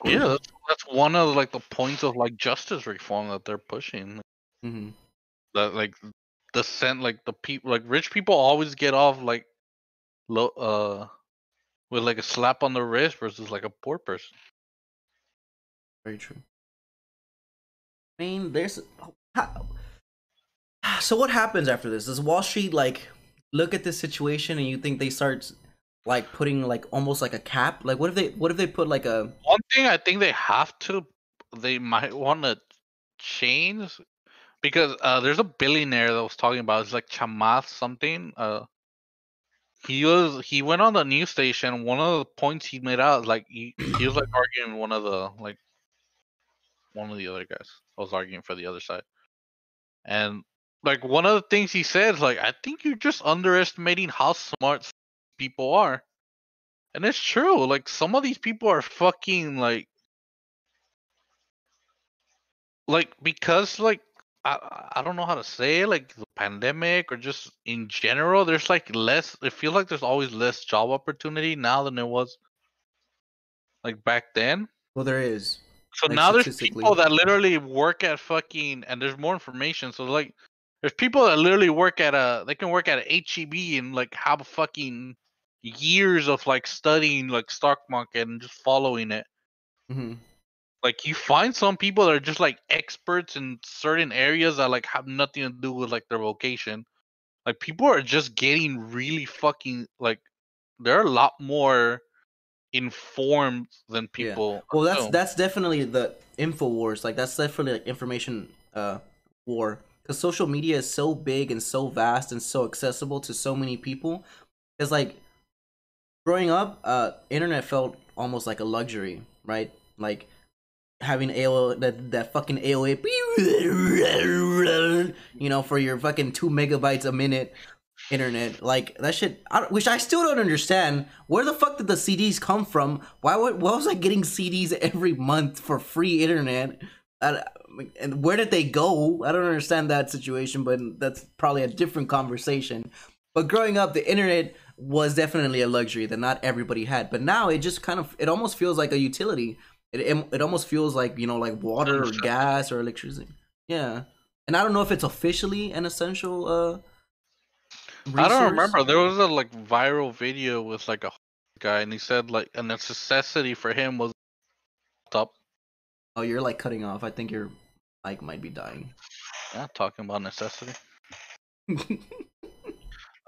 Yeah, that's, that's one of like the points of like justice reform that they're pushing. hmm That like the cent like the people like rich people always get off like low uh with like a slap on the wrist versus like a poor person. Very true. I mean, there's how, so what happens after this? Does Wall Street like look at this situation and you think they start like putting like almost like a cap? Like what if they what if they put like a One thing I think they have to, they might want to change because uh, there's a billionaire that was talking about it's like Chamath something. Uh, he was he went on the news station. One of the points he made out like he, he was like arguing one of the like one of the other guys. I was arguing for the other side, and like one of the things he said is like I think you're just underestimating how smart people are. And it's true. Like some of these people are fucking like like because like I I don't know how to say it, like the pandemic or just in general, there's like less it feels like there's always less job opportunity now than there was like back then. well there is. So Like, now there's people that literally work at fucking and there's more information. So like there's people that literally work at a they can work at a HEB and like have fucking years of like studying like stock market and just following it. hmm Like you find some people that are just like experts in certain areas that like have nothing to do with like their vocation. Like people are just getting really fucking like they're a lot more informed than Yeah. people. Well, that's assume. that's definitely the info wars. Like that's definitely like information uh war because social media is so big and so vast and so accessible to so many people. It's like growing up, uh, internet felt almost like a luxury, right? Like having AOL that that fucking AOA, you know, for your fucking two megabytes a minute internet. Like that shit, I, which I still don't understand. Where the fuck did the CDs come from? Why, wa- why was I getting CDs every month for free internet? I, and where did they go? I don't understand that situation, but that's probably a different conversation. But growing up, the internet was definitely a luxury that not everybody had. But now it just kind of, it almost feels like a utility. It it, it almost feels like you know, like water or gas or electricity. Yeah, and I don't know if it's officially an essential. uh I don't remember. There was a like viral video with like a guy, and he said like a necessity for him was laptop. Oh, you're like cutting off. I think your mic might be dying. Yeah, talking about necessity.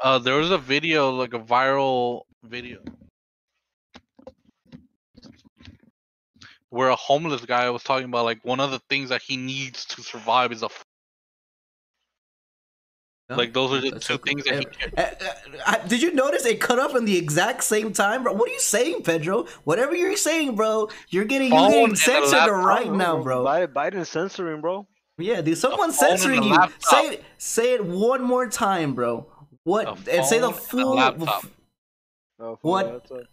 Uh, there was a video, like a viral video, where a homeless guy was talking about like one of the things that he needs to survive is a. No, like those are the two cool. things that he. Uh, uh, uh, did you notice it cut off in the exact same time, bro? What are you saying, Pedro? Whatever you're saying, bro, you're getting you're getting censored right now, bro. Biden censoring, bro. Yeah, dude, someone's phone and a censoring you. Say it, say it one more time, bro. What? A And say the phone and a full. laptop. Oh, What? that's a-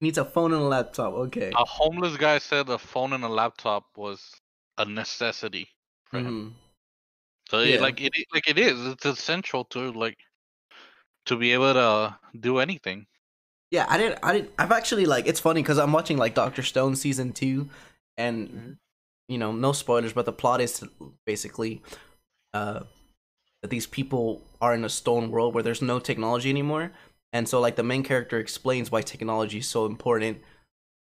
Needs a phone and a laptop. Okay. A homeless guy said a phone and a laptop was a necessity for him. Mhm. So Yeah. it, like it like it is. It's essential to like to be able to do anything. Yeah, I didn't. I didn't. I've actually like. It's funny because I'm watching like Doctor Stone season two, and Mhm. you know, no spoilers, but the plot is basically uh that these people are in a stone world where there's no technology anymore, and so like the main character explains why technology is so important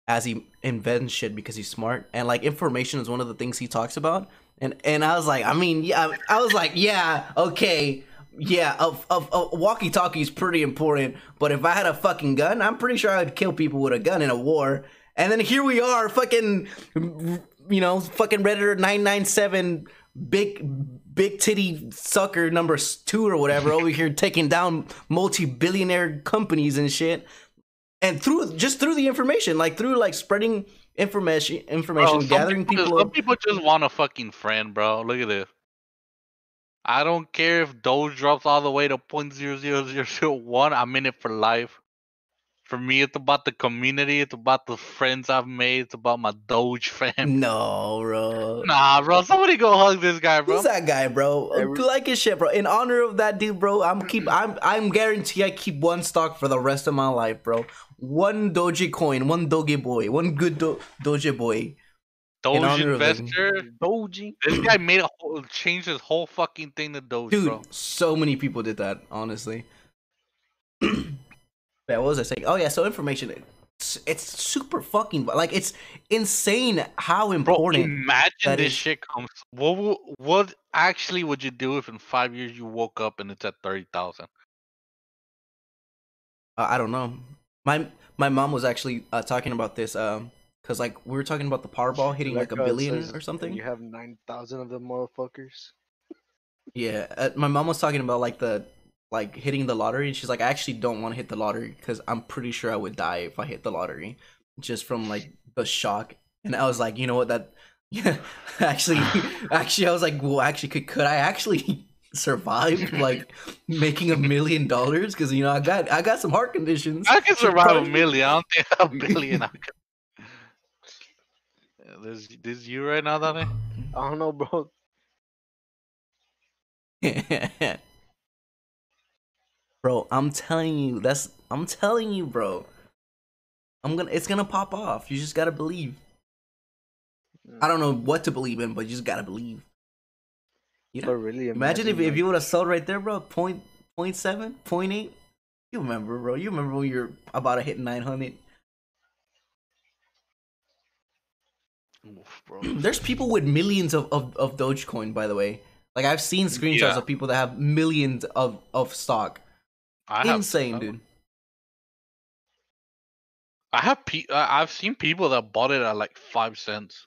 as he invents shit because he's smart, and like information is one of the things he talks about, and and I was like, I mean, yeah, I was like, yeah, okay. Yeah, a, a walkie-talkie is pretty important, but if I had a fucking gun, I'm pretty sure I'd kill people with a gun in a war. And then here we are, fucking, you know, fucking Redditor nine nine seven, big, big titty sucker number two or whatever, over here taking down multi-billionaire companies and shit. and through just through the information, like through like spreading information, information, some gathering people, people. Some people just want a fucking friend, bro. Look at this. I don't care if Doge drops all the way to point zero zero zero zero one. I'm in it for life. For me, it's about the community. It's about the friends I've made. It's about my Doge fam. no, bro. Nah, bro. Somebody go hug this guy, bro. Who's that guy, bro? Every- like his shit, bro. In honor of that dude, bro, I'm keep I'm I'm guarantee I keep one stock for the rest of my life, bro. One Doge coin, one Doge boy, one good do- Doge boy. Doge honor of him. investor. Doge. This guy made a whole, changed his whole fucking thing to Doge, Dude, bro. so many people did that, honestly. yeah, what was I saying? Oh yeah, so information. It's, it's super fucking like it's insane how Bro, important. imagine this is- shit comes. What wo- what actually would you do if in five years you woke up and it's at thirty thousand? Uh, I don't know. My my mom was actually uh, talking about this um because like we were talking about the Powerball hitting like a Like, uh, billion or something. You have nine thousand of them motherfuckers. Yeah, uh, my mom was talking about like the like hitting the lottery, and she's like, I actually don't want to hit the lottery because I'm pretty sure I would die if I hit the lottery, just from like the shock. And I was like, you know what? That yeah, actually, actually, I was like, well, actually, could could I actually survive like making a million dollars? Because you know, I got I got some heart conditions. I can So survive a million. I don't think a billion. I can. This this you right now, Danny. I don't know, bro. Bro, I'm telling you, that's I'm telling you, bro. I'm gonna it's gonna pop off. You just gotta believe. Mm. I don't know what to believe in, but you just gotta believe. You But really, imagine if, if like, you would have sold right there, bro, point point seven, point eight. You remember, bro. You remember when you're about to hit nine hundred. Bro. There's people with millions of, of, of Dogecoin, by the way. Like I've seen screenshots Yeah. of people that have millions of, of stock. I Insane, dude. I have pe- I've seen people that bought it at like five cents.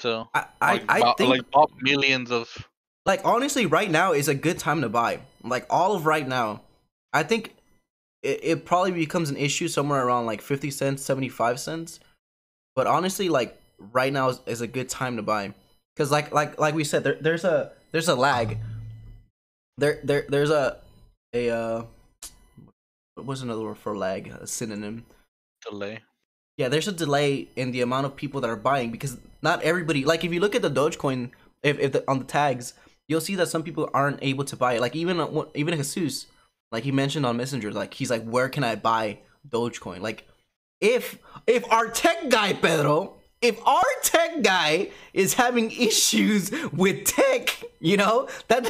So I, I, like, I bought- think like bought millions of. like honestly right now is a good time to buy like all of right now i think it, it probably becomes an issue somewhere around like 50 cents 75 cents but honestly like right now is, is a good time to buy because like like like we said there, there's a there's a lag there there there's a a uh what was another word for lag a synonym delay. yeah, there's a delay in the amount of people that are buying because not everybody like if you look at the Dogecoin if, if the, on the tags, you'll see that some people aren't able to buy it. Like even uh, even Jesus, like he mentioned on Messenger, like he's like, where can I buy Dogecoin? Like if if our tech guy Pedro, if our tech guy is having issues with tech, you know that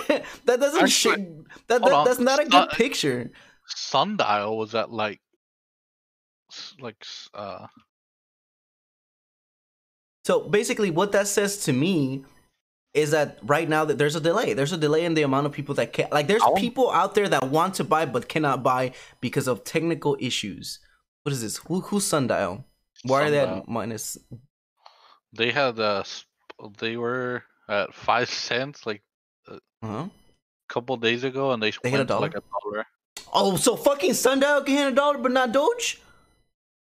that doesn't Actually, sh- that, that that's not a good Stop- picture. Sundial was at like, like uh. So basically, what that says to me is that right now that there's a delay. There's a delay in the amount of people that can like. There's people out there that want to buy but cannot buy because of technical issues. What is this? Who who's Sundial? Why are they at minus? They had uh, they were at five cents like a couple days ago, and they, They hit a went like dollar? a dollar. Oh, so fucking Sundial can hit a dollar but not Doge?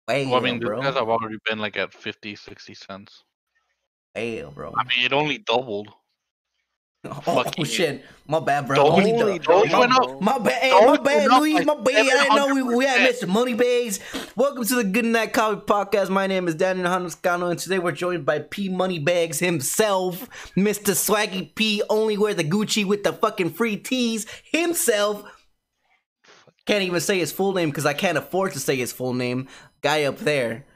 Hey, Well, I mean, these bro. guys have already been like at 50, 60 cents. Hey, bro. I mean, it only doubled. Oh, fucking- oh, shit, my bad, bro. Doge- Only Holy Doge. Doge My- up. My bad, hey, my bad, Luis, my bad. I didn't know we, we had 700%. Mr. Moneybags. Welcome to the Good Night Coffee Podcast. My name is Daniel Hanoscano, and today we're joined by P Moneybags himself, Mr. Swaggy P. Only wear the Gucci with the fucking free tees himself. Can't even say his full name because I can't afford to say his full name. Guy up there.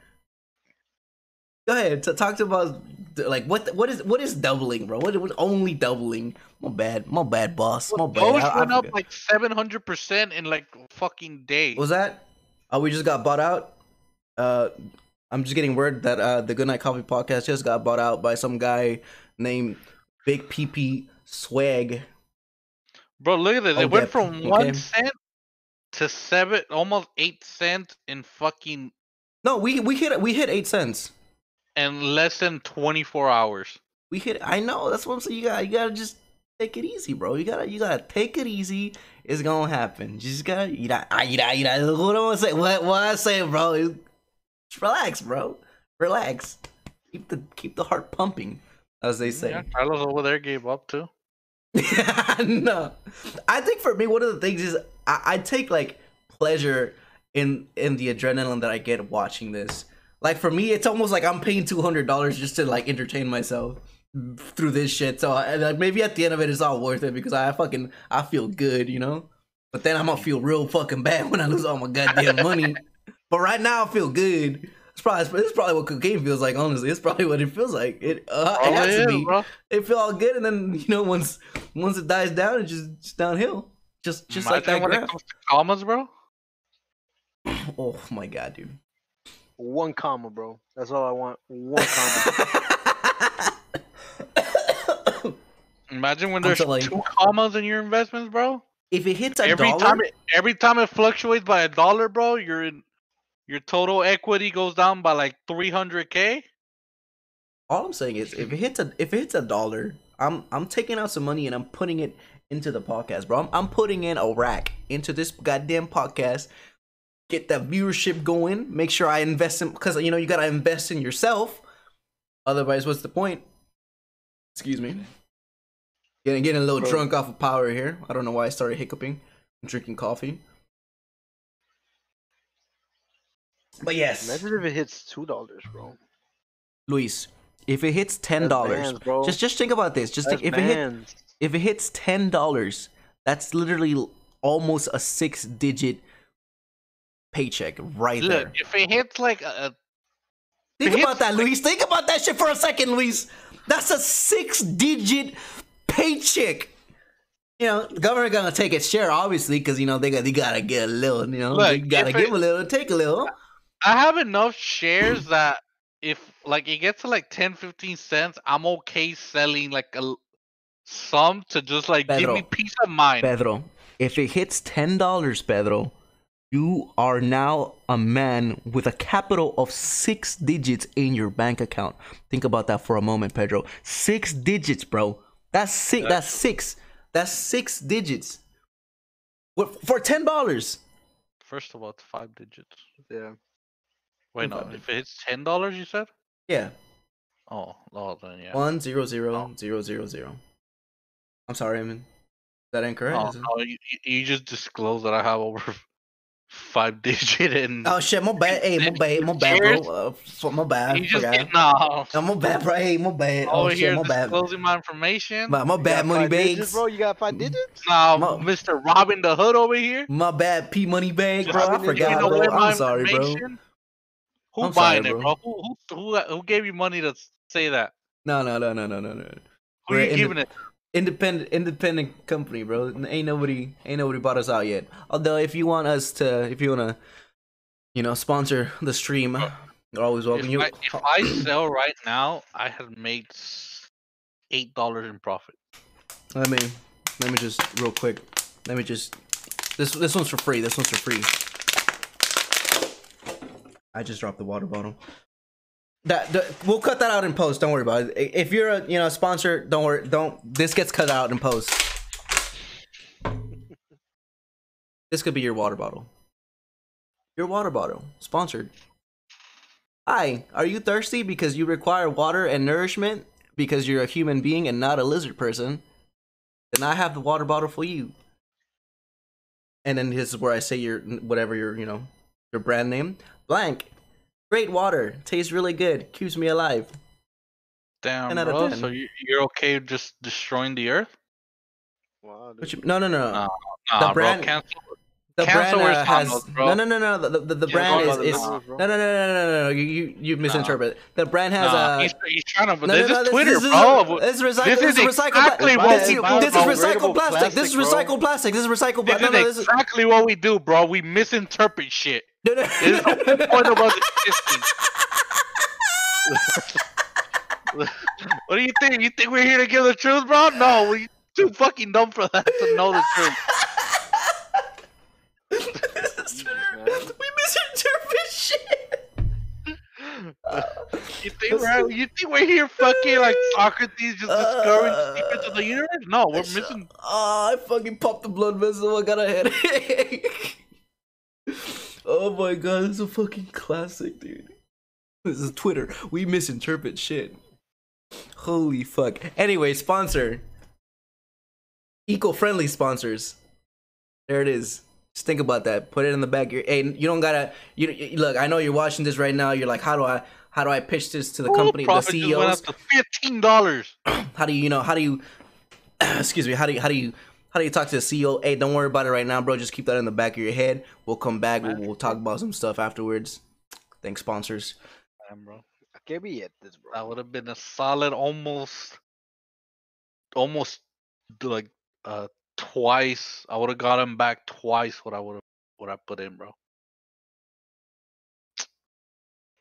Go ahead. t- talk to about like what what is what is doubling, bro? What was only doubling? My bad, my bad, boss. My bad. Doge I- I went up like seven hundred percent in like fucking day. Was that? Oh, we just got bought out. Uh, I'm just getting word that uh the Good Night Coffee podcast just got bought out by some guy named Big PP Swag. Bro, look at this. Oh, It went from okay. one cent to seven, almost eight cents in fucking No, we we hit we hit eight cents. In less than twenty four hours. We hit. I know. That's what I'm saying. You got you gotta just take it easy, bro. You gotta you gotta take it easy. It's gonna happen. You just gotta you know ah, you know you know what I say? What what I say, bro? Just relax, bro. Relax. Keep the keep the heart pumping, as they say. Yeah, Carlos over there gave up too. no, I think for me, one of the things is I, I take like pleasure in in the adrenaline that I get watching this. Like for me, it's almost like I'm paying two hundred dollars just to like entertain myself through this shit. So I, like maybe at the end of it, it's all worth it because I fucking I feel good, you know. But then I'm gonna feel real fucking bad when I lose all my goddamn money. but right now, I feel good. It's probably it's probably what cocaine feels like. Honestly, it's probably what it feels like. It uh, it Oh, has yeah, to be bro. it feel all good, and then you know once once it dies down, it's just, just downhill, just just like that when it comes to commas, bro. Oh my god, dude! One comma, bro. That's all I want. One comma. Imagine when there's telling- two commas in your investments, bro. if it hits a every dollar, time it every time it fluctuates by a dollar, bro, you're your total equity goes down by like 300k. all I'm saying is if it hits a if it hits a dollar, I'm I'm taking out some money and I'm putting it into the podcast, bro. I'm, I'm putting in a rack into this goddamn podcast. Get that viewership going. Make sure I invest in because you know you gotta invest in yourself. Otherwise, what's the point? Excuse me. Getting getting a little Bro. drunk off of power here. I don't know why I started hiccuping. I'm drinking coffee. But yes, Imagine if it hits two dollars, bro. Luis, if it hits ten dollars, bro. just just think about this. Just think, if it hit if it hits ten dollars, that's literally almost a six digit paycheck right Look, there. if it hits like a, Think about that, Luis. Think about that shit for a second, Luis. That's a six digit paycheck. You know, the government gonna take its share, obviously, because you know they got they gotta get a little. You know, they gotta give it- a little, take a little. I have enough shares that if like it gets to like 10, 15 cents, I'm okay selling like a some to just like give me peace of mind. Pedro, if it hits ten dollars, Pedro, you are now a man with a capital of six digits in your bank account. Think about that for a moment, Pedro. Six digits, bro. That's six. That's six. That's six digits. For ten dollars. First of all, it's five digits. Yeah. Wait, no, if it's ten dollars, you said? Yeah. Oh, oh, then yeah. One zero zero oh. zero zero zero. I'm sorry, I mean, is that incorrect? Oh, no, you, you- you just disclosed that I have over five digit and Oh shit, my bad. Hey, my bad, my bad, bro. Uh, f- my bad. you just forgot. get no. No, my bad, bro. Hey, my bad. Oh Over shit, my bad. disclosing my information. My, my bad, money five digits, bags. bro. You got five digits? Now, Mo- Mr. Robin the Hood over here. My bad, P money bag, bro. I giving forgot, giving bro. I'm sorry, bro. Who I'm sorry, buying it, bro. bro? Who, who who who gave you money to say that? No, no, no, no, no, no, no. Who We're you inde- giving it? Independent, independent company, bro. Ain't nobody, ain't nobody bought us out yet. Although, if you want us to, if you wanna, you know, sponsor the stream, you're always welcome. If You, I, if I sell right now, I have made eight dollars in profit. let me, let me just real quick. Let me just. This this one's for free. This one's for free. I just dropped the water bottle. That, that we'll cut that out in post. Don't worry about it. If you're a you know sponsor, don't worry. Don't this gets cut out in post. This could be your water bottle. Your water bottle sponsored. Hi, are you thirsty because you require water and nourishment because you're a human being and not a lizard person? Then I have the water bottle for you. And then this is where I say your whatever your you know your brand name blank. Great water, tastes really good, keeps me alive. Damn, 10 out of bro. 10. So you, you're okay just destroying the earth? Wow, you, no, no, no. Nah, The brand- bro. Cancel. the cancel brand uh, has Thanos, bro. no, no, no, no. The the, the Yeah, brand is is no, no, no, no, no, no, no. You you, you misinterpret. The brand has Nah, a. he's, he's trying to. No, this no, no, is this, Twitter, this is bro. This is recycled. This This is is recycled. exactly pla- what this, we is- buy, this is recycled Biodegradable plastic. This is recycled plastic. This is recycled This plastic. No, no, this is. exactly what we do, bro. We misinterpret shit. No, no, This is the whole point of us existing. what do you think? You think we're here to give the truth, bro? No, we're too fucking dumb for that to know the truth. we misinterpret shit. You think we're you think we're here fucking like Socrates just discovering the secrets of the universe? No, we're missing. Oh, I fucking popped the blood vessel. I got a headache. oh my god, this is a fucking classic, dude. This is Twitter. We misinterpret shit. Holy fuck. Anyway, sponsor. Eco-friendly sponsors. There it is. Just think about that. Put it in the back. of your hey, you don't gotta. You you- look. I know you're watching this right now. You're like, how do I? How do I pitch this to the company, the just went up CEOs? to fifteen dollars. how do you you know how do you excuse me how do you how do you how do you talk to the CEO? Hey, don't worry about it right now, bro. Just keep that in the back of your head. We'll come back. We'll, we'll talk about some stuff afterwards. Thanks, sponsors. Damn, bro. Que billetes, bro. That would have been a solid almost, almost like uh twice. I would have got him back twice what I would have what I put in, bro.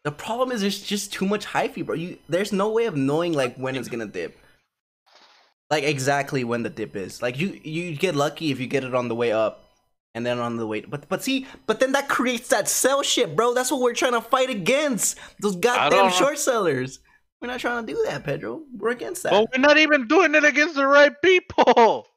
The problem is there's just too much hyphy, bro. You there's no way of knowing like when it's gonna dip. Like exactly when the dip is. Like you you get lucky if you get it on the way up. And then on the way, but but see, but then that creates that sell shit, bro. That's what we're trying to fight against. Those goddamn short sellers. We're not trying to do that, Pedro. We're against that. But we're not even doing it against the right people.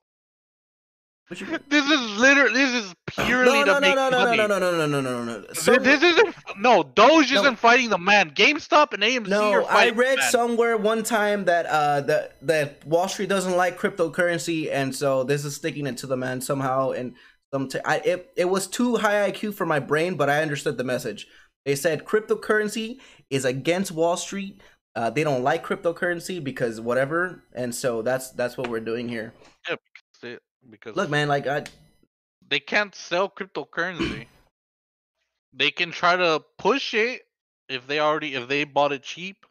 What you- This is literally this is purely no, to no, make no, no, no, money. no, no, no, no, no, no, no, no. Th- Some- This isn't no Doge No. isn't fighting the man. GameStop and AMC No, are I fighting the read man. somewhere one time that uh that that Wall Street doesn't like cryptocurrency, and so this is sticking it to the man somehow. And some t- I it it was too high IQ for my brain, but I understood the message. They said cryptocurrency is against Wall Street. Uh, they don't like cryptocurrency because whatever, and so that's that's what we're doing here. See, because Look, man, like I they can't sell cryptocurrency. they can try to push it if they already if they bought it cheap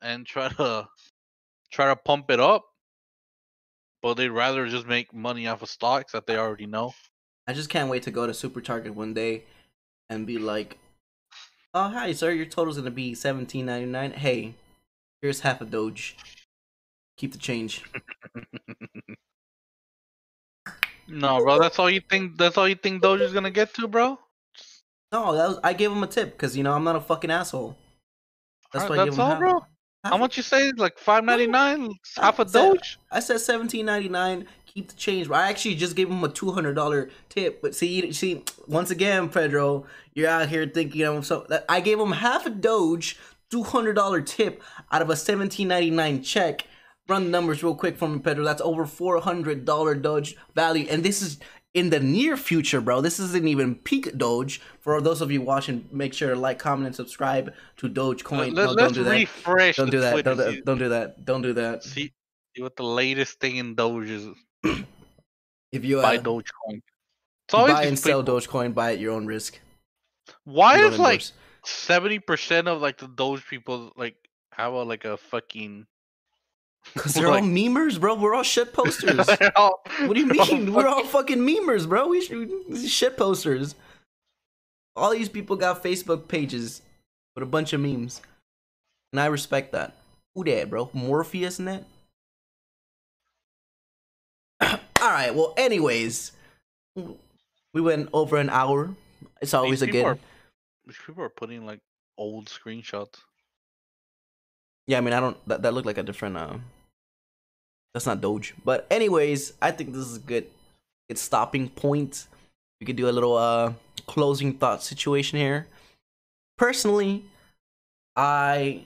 and try to try to pump it up. But they'd rather just make money off of stocks that they already know. I just can't wait to go to Super Target one day and be like, "Oh, hi, sir. Your total's gonna be seventeen ninety nine. Hey, here's half a Doge. Keep the change." No, bro, that's all you think. That's all you think Doge is gonna get to, bro. No, that was I gave him a tip because you know I'm not a fucking asshole. That's Alright, why I gave that's him all, half, bro. half How much you say? Like five ninety nine, half a Doge. I said seventeen ninety nine. Keep the change. Bro. I actually just gave him a two hundred dollar tip. But see, see, once again, Pedro, you're out here thinking of so. That I gave him half a Doge, two hundred dollar tip out of a seventeen ninety nine check. Run the numbers real quick for me, Pedro. That's over four hundred dollar Doge value, and this is in the near future, bro. This isn't even peak Doge. For those of you watching, make sure to like, comment, and subscribe to Dogecoin. Let, no, us don't do that. refresh. Don't do that. Don't, don't do that. Don't do that. See, see what the latest thing in Doge is. If you Buy uh, Dogecoin. It's always buy and sell people- Dogecoin, buy at your own risk. Why is like seventy percent of like the Doge people like have a like a fucking? Cause they're all memers, bro. We're all shit posters. All- what do you they're all mean? We're all fucking- memers, bro. We should shit posters. All these people got Facebook pages with a bunch of memes, and I respect that. Who that, bro? Morpheus and that. all right. Well, anyways, we went over an hour. It's always a good. are- people are putting like old screenshots. Yeah, I mean, I don't. That, that looked like a different. Uh, that's not Doge. But anyways, I think this is a good, good stopping point. We could do a little uh closing thought situation here. Personally, I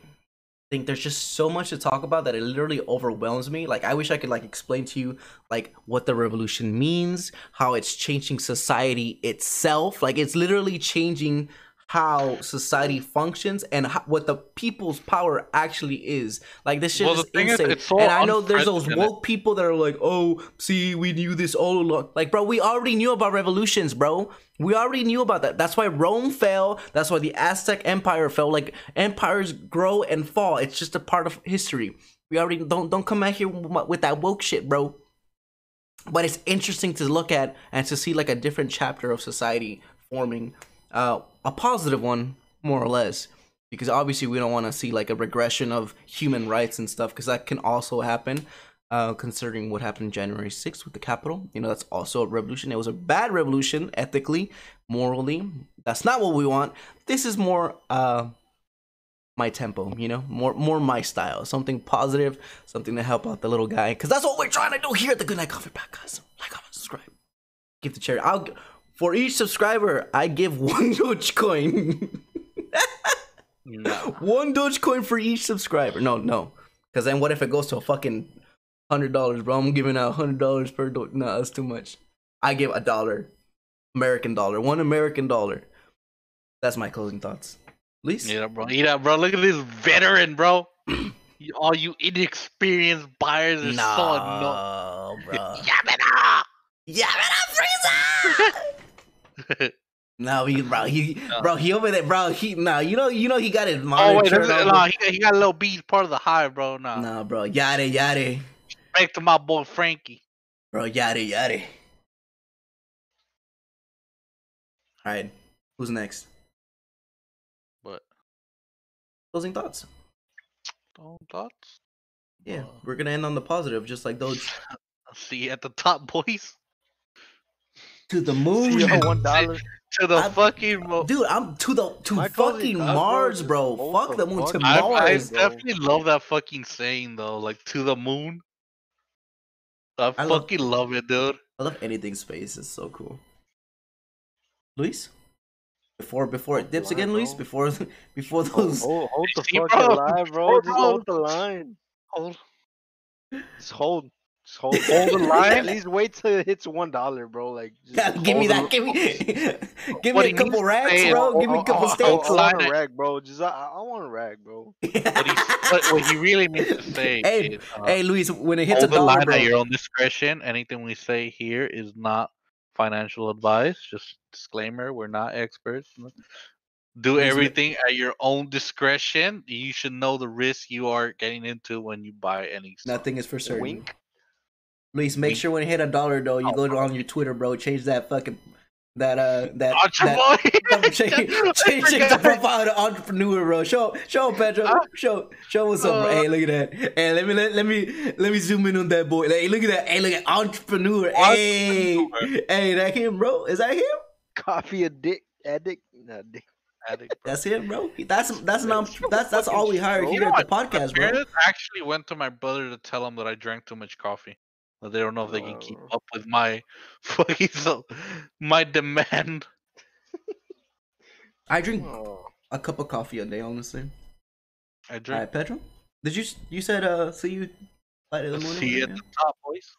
think there's just so much to talk about that it literally overwhelms me. Like, I wish I could like explain to you like what the revolution means, how it's changing society itself. Like, it's literally changing how society functions and how, what the people's power actually is. Like this shit Well, is is, insane. so and I know there's those woke people that are like, "Oh, see, we knew this all along." Like, bro, we already knew about revolutions, bro. We already knew about that. That's why Rome fell. That's why the Aztec Empire fell. Like empires grow and fall. It's just a part of history. We already don't don't come out here with that woke shit, bro. But it's interesting to look at and to see like a different chapter of society forming, uh, a positive one more or less, because obviously we don't want to see like a regression of human rights and stuff, because that can also happen. Uh, considering what happened January 6th with the Capitol, you know that's also a revolution. It was a bad revolution, ethically, morally. That's not what we want. This is more uh, my tempo, you know, more more my style, something positive, something to help out the little guy, because that's what we're trying to do here at the Good Night Coffee Podcast. Like, comment, subscribe, give the charity. I'll for each subscriber, I give one Dogecoin, No. one Dogecoin for each subscriber. No, no, because then what if it goes to a fucking hundred dollars, bro? I'm giving out hundred dollars per do. No, that's too much. I give a dollar, American dollar, one American dollar. That's my closing thoughts. Luis? Yeah, bro. Eat up, bro. Look at this veteran, bro. All you inexperienced buyers are so annoying. No, bro. Yamada! Yeah, man, Frieza. no, he, bro, he, bro, he over there, bro. He, nah, you know, you know, he got his Oh monitor. wait, this is, nah, he, got, he got a little beat part of the hive, bro. Nah, Nah, bro, yada yada, back to my boy Frankie. bro, yada yada. All right, who's next? What? Closing thoughts. oh, thoughts? Yeah, Uh, we're gonna end on the positive, just like those. See you at the top, boys. To the moon, See ya, one dollar. To the I- fucking mo- dude. I'm to the to My fucking thoughts, Mars, bro. Fuck the the moon to fuck? I, I Mars. bro. definitely love that fucking saying though, like to the moon. I, I fucking love it, dude. I love anything space. It's so cool. Luis, before before it dips line, again, Luis. Before before Hold, those. hold, hold the See, fuck bro. Hold Just hold the line. Hold, Just hold. Just hold. Hold the line? At least wait till it hits one dollar, bro. Like, just God, give me that. the- Give me, give me a couple needs to racks, say is- bro. Give me a oh, couple oh, steaks. oh, want a it. rag, bro. Just I, I want a rag, bro. what, he, what, what he really needs to say Hey, is, uh, Hey, Luis, when it hits a hold the dollar, line bro. at your own discretion. Anything we say here is not financial advice. Just disclaimer: we're not experts. Do everything at your own discretion. You should know the risk you are getting into when you buy any. stock. Nothing is for certain. Wink. Luis, make sure when you hit a dollar, though, you Oh, go on your Twitter, bro. Change that fucking that uh that. Aren't that change, change, change the profile to entrepreneur, bro. Show, show Pedro, Huh? show, show what's up, bro. Uh, Hey, look at that. Hey, let me let, let me let me zoom in on that boy. Hey, look at that. Hey, look at entrepreneur. Hey, Entrepreneur. hey, that him, bro. Is that him? Coffee addict. Addict. Nah, dick. Addict. That's him, bro. That's that's not that's that's all we hired You here at the what? My podcast, bro. parents actually went to my brother to tell him that I drank too much coffee. That they don't know if they can keep Oh. up with my fucking my demand. I drink Oh. a cup of coffee a day, honestly. I drink. right, Pedro. Did you you said uh see you light in the morning? See you at yeah? the top, boys.